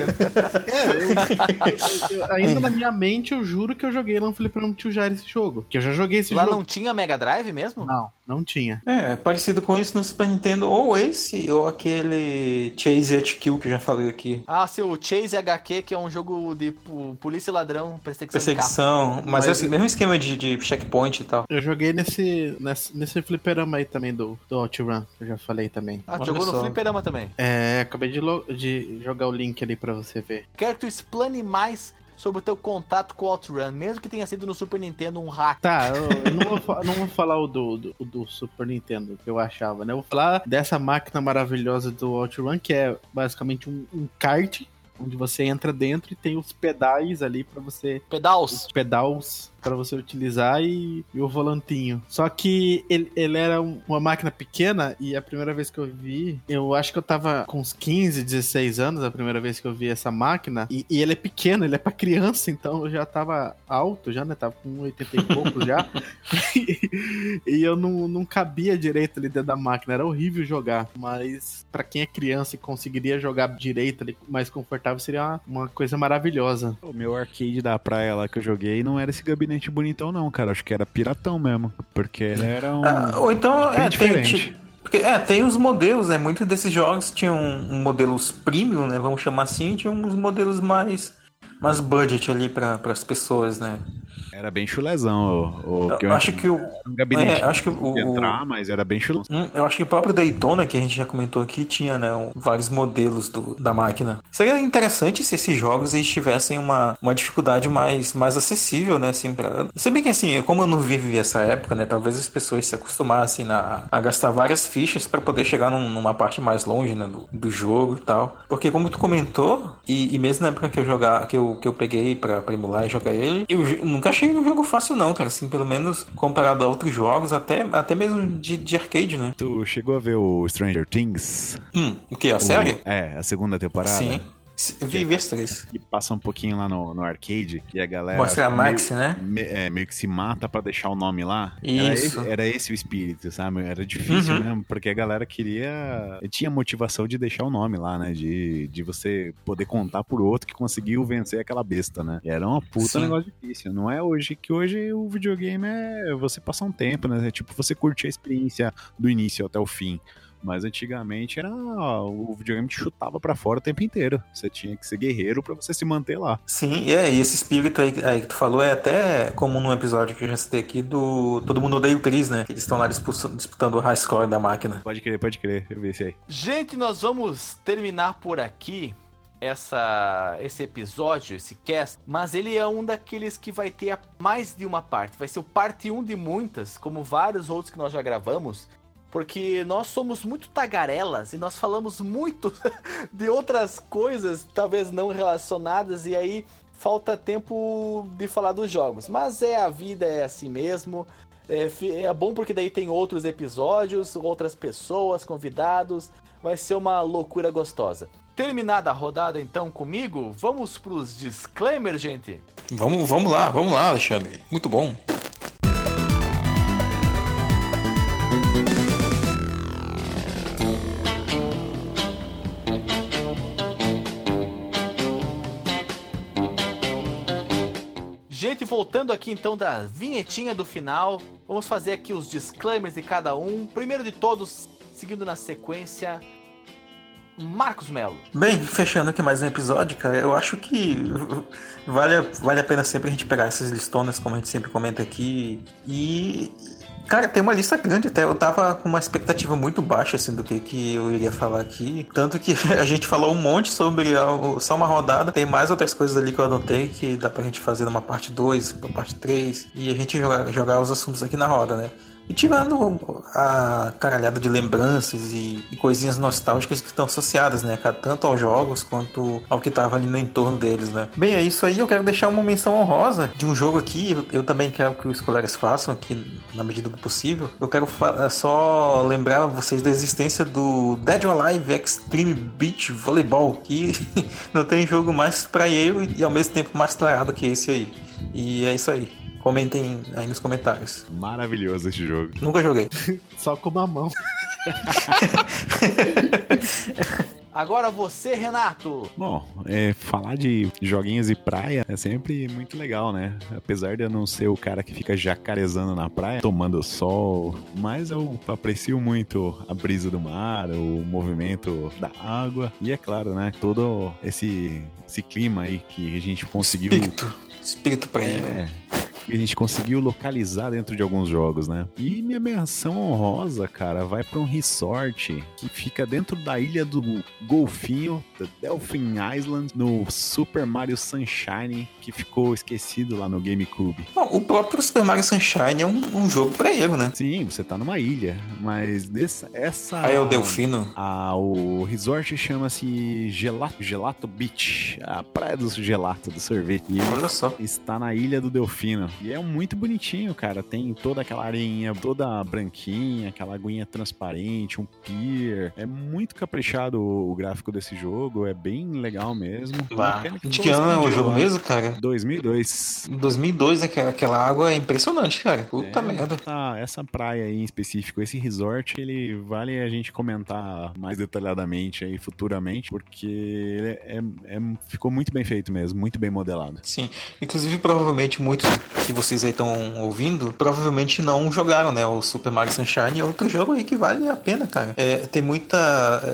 É, eu- eu- ainda na minha mente eu juro que eu joguei lá no Fliperama Tio Jair esse jogo. Que eu já joguei esse Lá jogo. não tinha Mega Drive mesmo? Não, não tinha. É, parecido com isso no Super Nintendo, ou esse, ou aquele Chase HQ que eu já falei aqui. Ah, sim, o Chase HQ, que é um jogo de polícia e ladrão, perseguição. Perseguição, mas, Mas- é o mesmo esquema de, de checkpoint e tal. Eu joguei nesse, nesse, nesse fliperama aí também do, do OutRun, que eu já falei também. Ah, Olha jogou no só. fliperama também. É, acabei de, de jogar o link ali pra você ver. Quero que tu explane mais sobre o teu contato com o OutRun, mesmo que tenha sido no Super Nintendo um hack. Tá, eu, eu não, vou, não vou falar o do, do, do Super Nintendo que eu achava, né? Eu vou falar dessa máquina maravilhosa do OutRun, que é basicamente um, um kart, onde você entra dentro e tem os pedais ali pra você Pedals. os pedais para você utilizar e, e o volantinho. Só que ele, ele era um- uma máquina pequena e a primeira vez que eu vi, eu acho que eu tava com uns 15, 16 anos a primeira vez que eu vi essa máquina. E, e ele é pequeno, ele é pra criança, então eu já tava alto, já, né? Tava com 80 e poucos já. e eu não, não cabia direito ali dentro da máquina, era horrível jogar. Mas pra quem é criança e conseguiria jogar direito ali, mais confortável, seria uma, uma coisa maravilhosa. O meu arcade da praia lá que eu joguei não era esse gabinete bonitão, não, cara. Acho que era piratão mesmo. Porque ele era um. Ah, ou então, é, tem, diferente. ti- porque, é, tem os modelos, né? Muitos desses jogos tinham modelos premium, né? Vamos chamar assim, tinham uns modelos mais, mais budget ali para as pessoas, né? Era bem chulezão. O, o, Eu eu acho que o, gabinete. é, acho que o- entrar, mas era bem chulezão. Hum, Eu acho que o próprio Daytona, que a gente já comentou aqui, tinha né, um- vários modelos do- da máquina. Seria interessante se esses jogos eles tivessem uma, uma dificuldade mais, mais acessível, né? Assim, pra... Se bem que assim, como eu não vivi essa época, né? Talvez as pessoas se acostumassem na- a gastar várias fichas para poder chegar num- numa parte mais longe né, do, do jogo e tal. Porque como tu comentou, e, e mesmo na época que eu jogar, que eu, que eu peguei pra emular e jogar ele, eu nunca achei um jogo fácil não, cara. Assim, pelo menos comparado a outros jogos, até, até mesmo de, de arcade, né? Tu chegou a ver o Stranger Things? Hum, o que? A série? O- é, a segunda temporada. Sim. Eu vi, vi as três. Que passa um pouquinho lá no, no arcade e a galera. Mostra a meio- Max, né? me- é, meio que se mata pra deixar o nome lá. Era Isso. esse, era esse o espírito, sabe? Era difícil Uhum. mesmo, porque a galera queria. Tinha motivação de deixar o nome lá, né? De, de você poder contar por outro que conseguiu vencer aquela besta, né? E era uma puta Sim. negócio difícil. Não é hoje que hoje o videogame é você passar um tempo, né? É tipo você curtir a experiência do início até o fim. Mas antigamente era o videogame te chutava pra fora o tempo inteiro. Você tinha que ser guerreiro pra você se manter lá. Sim, é, e esse espírito aí, aí que tu falou é até comum num episódio que eu já citei aqui do Todo Mundo Odeia o Chris, né? Que eles estão lá dispu- disputando o high score da máquina. Pode crer, pode crer. Eu vi esse aí. Gente, nós vamos terminar por aqui essa esse episódio, esse cast, mas ele é um daqueles que vai ter a- mais de uma parte. Vai ser o parte 1 de muitas, como vários outros que nós já gravamos, porque nós somos muito tagarelas e nós falamos muito de outras coisas, talvez não relacionadas, e aí falta tempo de falar dos jogos. Mas é a vida, é assim mesmo. É, é bom porque daí tem outros episódios, outras pessoas, convidados. Vai ser uma loucura gostosa. Terminada a rodada então comigo, vamos pros disclaimers, gente. Vamos, vamos lá, vamos lá, Alexandre. Muito bom. Gente, voltando aqui então da vinhetinha do final, vamos fazer aqui os disclaimers de cada um. Primeiro de todos, seguindo na sequência, Marcos Melo. Bem, fechando aqui mais um episódio, cara, eu acho que vale, vale a pena sempre a gente pegar essas listonas, como a gente sempre comenta aqui, e. Cara, tem uma lista grande até. Eu tava com uma expectativa muito baixa, assim, do que, que eu iria falar aqui. Tanto que a gente falou um monte sobre a- só uma rodada. Tem mais outras coisas ali que eu anotei que dá pra gente fazer numa parte 2, uma parte 3. E a gente jogar, jogar os assuntos aqui na roda, né? E tirando a caralhada de lembranças e, e coisinhas nostálgicas que estão associadas, né? Tanto aos jogos quanto ao que tava ali no entorno deles, né? Bem, é isso aí. Eu quero deixar uma menção honrosa de um jogo aqui. Eu, eu também quero que os colegas façam aqui na medida do possível. Eu quero fa- só lembrar vocês da existência do Dead or Alive Extreme Beach Volleyball, que não tem jogo mais praieiro e ao mesmo tempo mais traiado que esse aí. E é isso aí. Comentem aí nos comentários. Maravilhoso esse jogo. Nunca joguei. Só com uma mão. Agora você, Renato. Bom, é, falar de joguinhos e praia é sempre muito legal, né? Apesar de eu não ser o cara que fica jacarezando na praia, tomando sol, mas eu aprecio muito a brisa do mar, o movimento da água e, é claro, né? Todo esse, esse clima aí que a gente conseguiu Espírito. Espírito praia. É, que a gente conseguiu localizar dentro de alguns jogos, né? E minha menção honrosa, cara, vai pra um resort que fica dentro da ilha do Golfinho, da Delphin Island, no Super Mario Sunshine, que ficou esquecido lá no GameCube. Não, o próprio Super Mario Sunshine é um, um jogo pra ele, né? Sim, você tá numa ilha, mas dessa, essa. Aí é o Delfino. Ah, o resort chama-se Gelato, Gelato Beach, a praia do gelato, do sorvete. E Olha só. está na ilha do Delfino. E é muito bonitinho, cara. Tem toda aquela areinha toda branquinha, aquela aguinha transparente, um pier. É muito caprichado o gráfico desse jogo, é bem legal mesmo. Mecânica De que ano é o jogo legal. mesmo, cara? 2002. Em 2002, aquela, aquela água é impressionante, cara. Puta É, merda. Essa, essa praia aí em específico, esse resort, ele vale a gente comentar mais detalhadamente aí futuramente, porque ele é, é- ficou muito bem feito mesmo, muito bem modelado. Sim. Inclusive, provavelmente, muitos que vocês aí estão ouvindo, provavelmente não jogaram, né? O Super Mario Sunshine é outro jogo aí que vale a pena, cara. É, tem muita.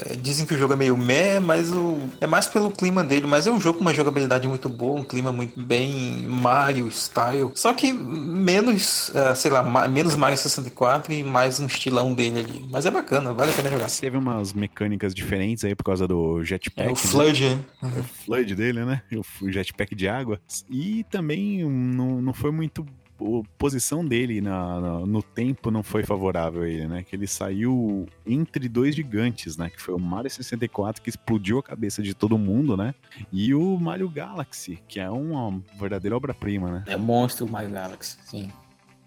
é, Dizem que o jogo é meio meh, mas o... é mais pelo clima dele. Mas é um jogo com uma jogabilidade muito boa, um clima muito bem Mario style. Só que menos, ah, sei lá, ma- menos Mario 64 e mais um estilão dele ali. Mas é bacana, vale a pena jogar. Teve umas mecânicas diferentes aí por causa do jetpack. É o né? Flood, né? o flood dele, né? O jetpack de água. E também não, não foi muito. A posição dele na, na- no tempo não foi favorável a ele, né? Que ele saiu entre dois gigantes, né? Que foi o Mario 64, que explodiu a cabeça de todo mundo, né? E o Mario Galaxy, que é uma verdadeira obra-prima, né? É monstro o Mario Galaxy, sim.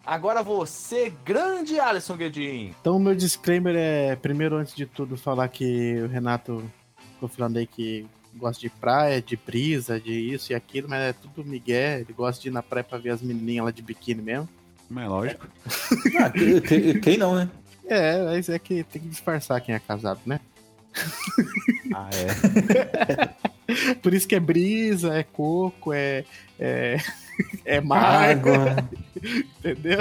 Agora você, grande Alisson Guedin. Então, o meu disclaimer é, primeiro, antes de tudo, falar que o Renato ficou falando aí que gosta de praia, de brisa, de isso e aquilo, mas é tudo migué. Ele gosta de ir na praia pra ver as menininhas lá de biquíni mesmo. Mas é lógico. Ah, que- que- quem não, né? É, mas é que tem que disfarçar quem é casado, né? Ah, é. Por isso que é brisa, é coco, é. É, é mar, Água. entendeu?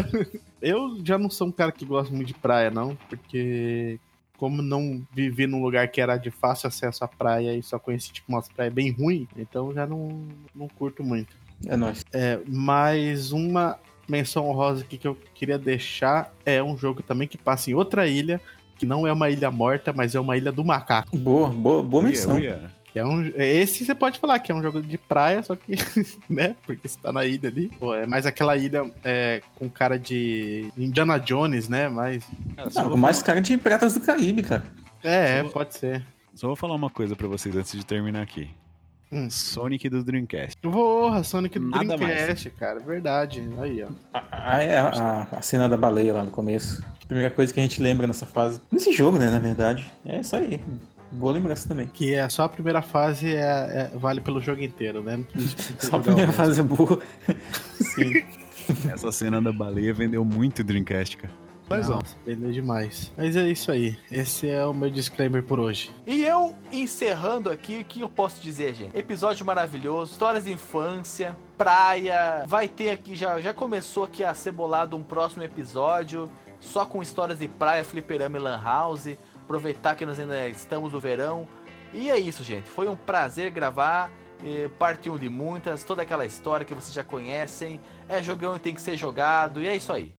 Eu já não sou um cara que gosta muito de praia, não, porque como não vivi num lugar que era de fácil acesso à praia e só conheci tipo umas praias bem ruins, então já não, não curto muito. É nóis. É, mais uma menção honrosa aqui que eu queria deixar é um jogo também que passa em outra ilha, que não é uma ilha morta, mas é uma ilha do macaco. Boa, boa, boa menção. Uia, uia. Que é um, esse você pode falar que é um jogo de praia, só que, né? Porque você tá na ilha ali. Pô, é mais aquela ilha é, com cara de Indiana Jones, né? Mas. Cara, Não, vou mais cara de Piratas do Caribe, cara. É, é, Só- pode ser. só vou falar uma coisa pra vocês antes de terminar aqui. Hum. Sonic do Dreamcast. Porra, Sonic do Nada Dreamcast, cara. Verdade. Aí, ó. A, a, a- a cena da baleia lá no começo. Primeira coisa que a gente lembra nessa fase. Nesse jogo, né, na verdade. É isso aí. Boa lembrança também. Que é só a primeira fase, é, é- vale pelo jogo inteiro, né? Não precisa Só a primeira fase é boa. Sim. Essa cena da baleia vendeu muito Dreamcast, cara. Mas ó. Nossa, vendeu demais. Mas é isso aí. Esse é o meu disclaimer por hoje. E eu encerrando aqui, o que eu posso dizer, gente? Episódio maravilhoso, histórias de infância, praia. Vai ter aqui, já, já começou aqui a ser bolado um próximo episódio, só com histórias de praia, fliperama e lan house. Aproveitar que nós ainda estamos no verão. E é isso, gente. Foi um prazer gravar. eh, Parte 1 de muitas, toda aquela história que vocês já conhecem. É jogão e tem que ser jogado. E é isso aí.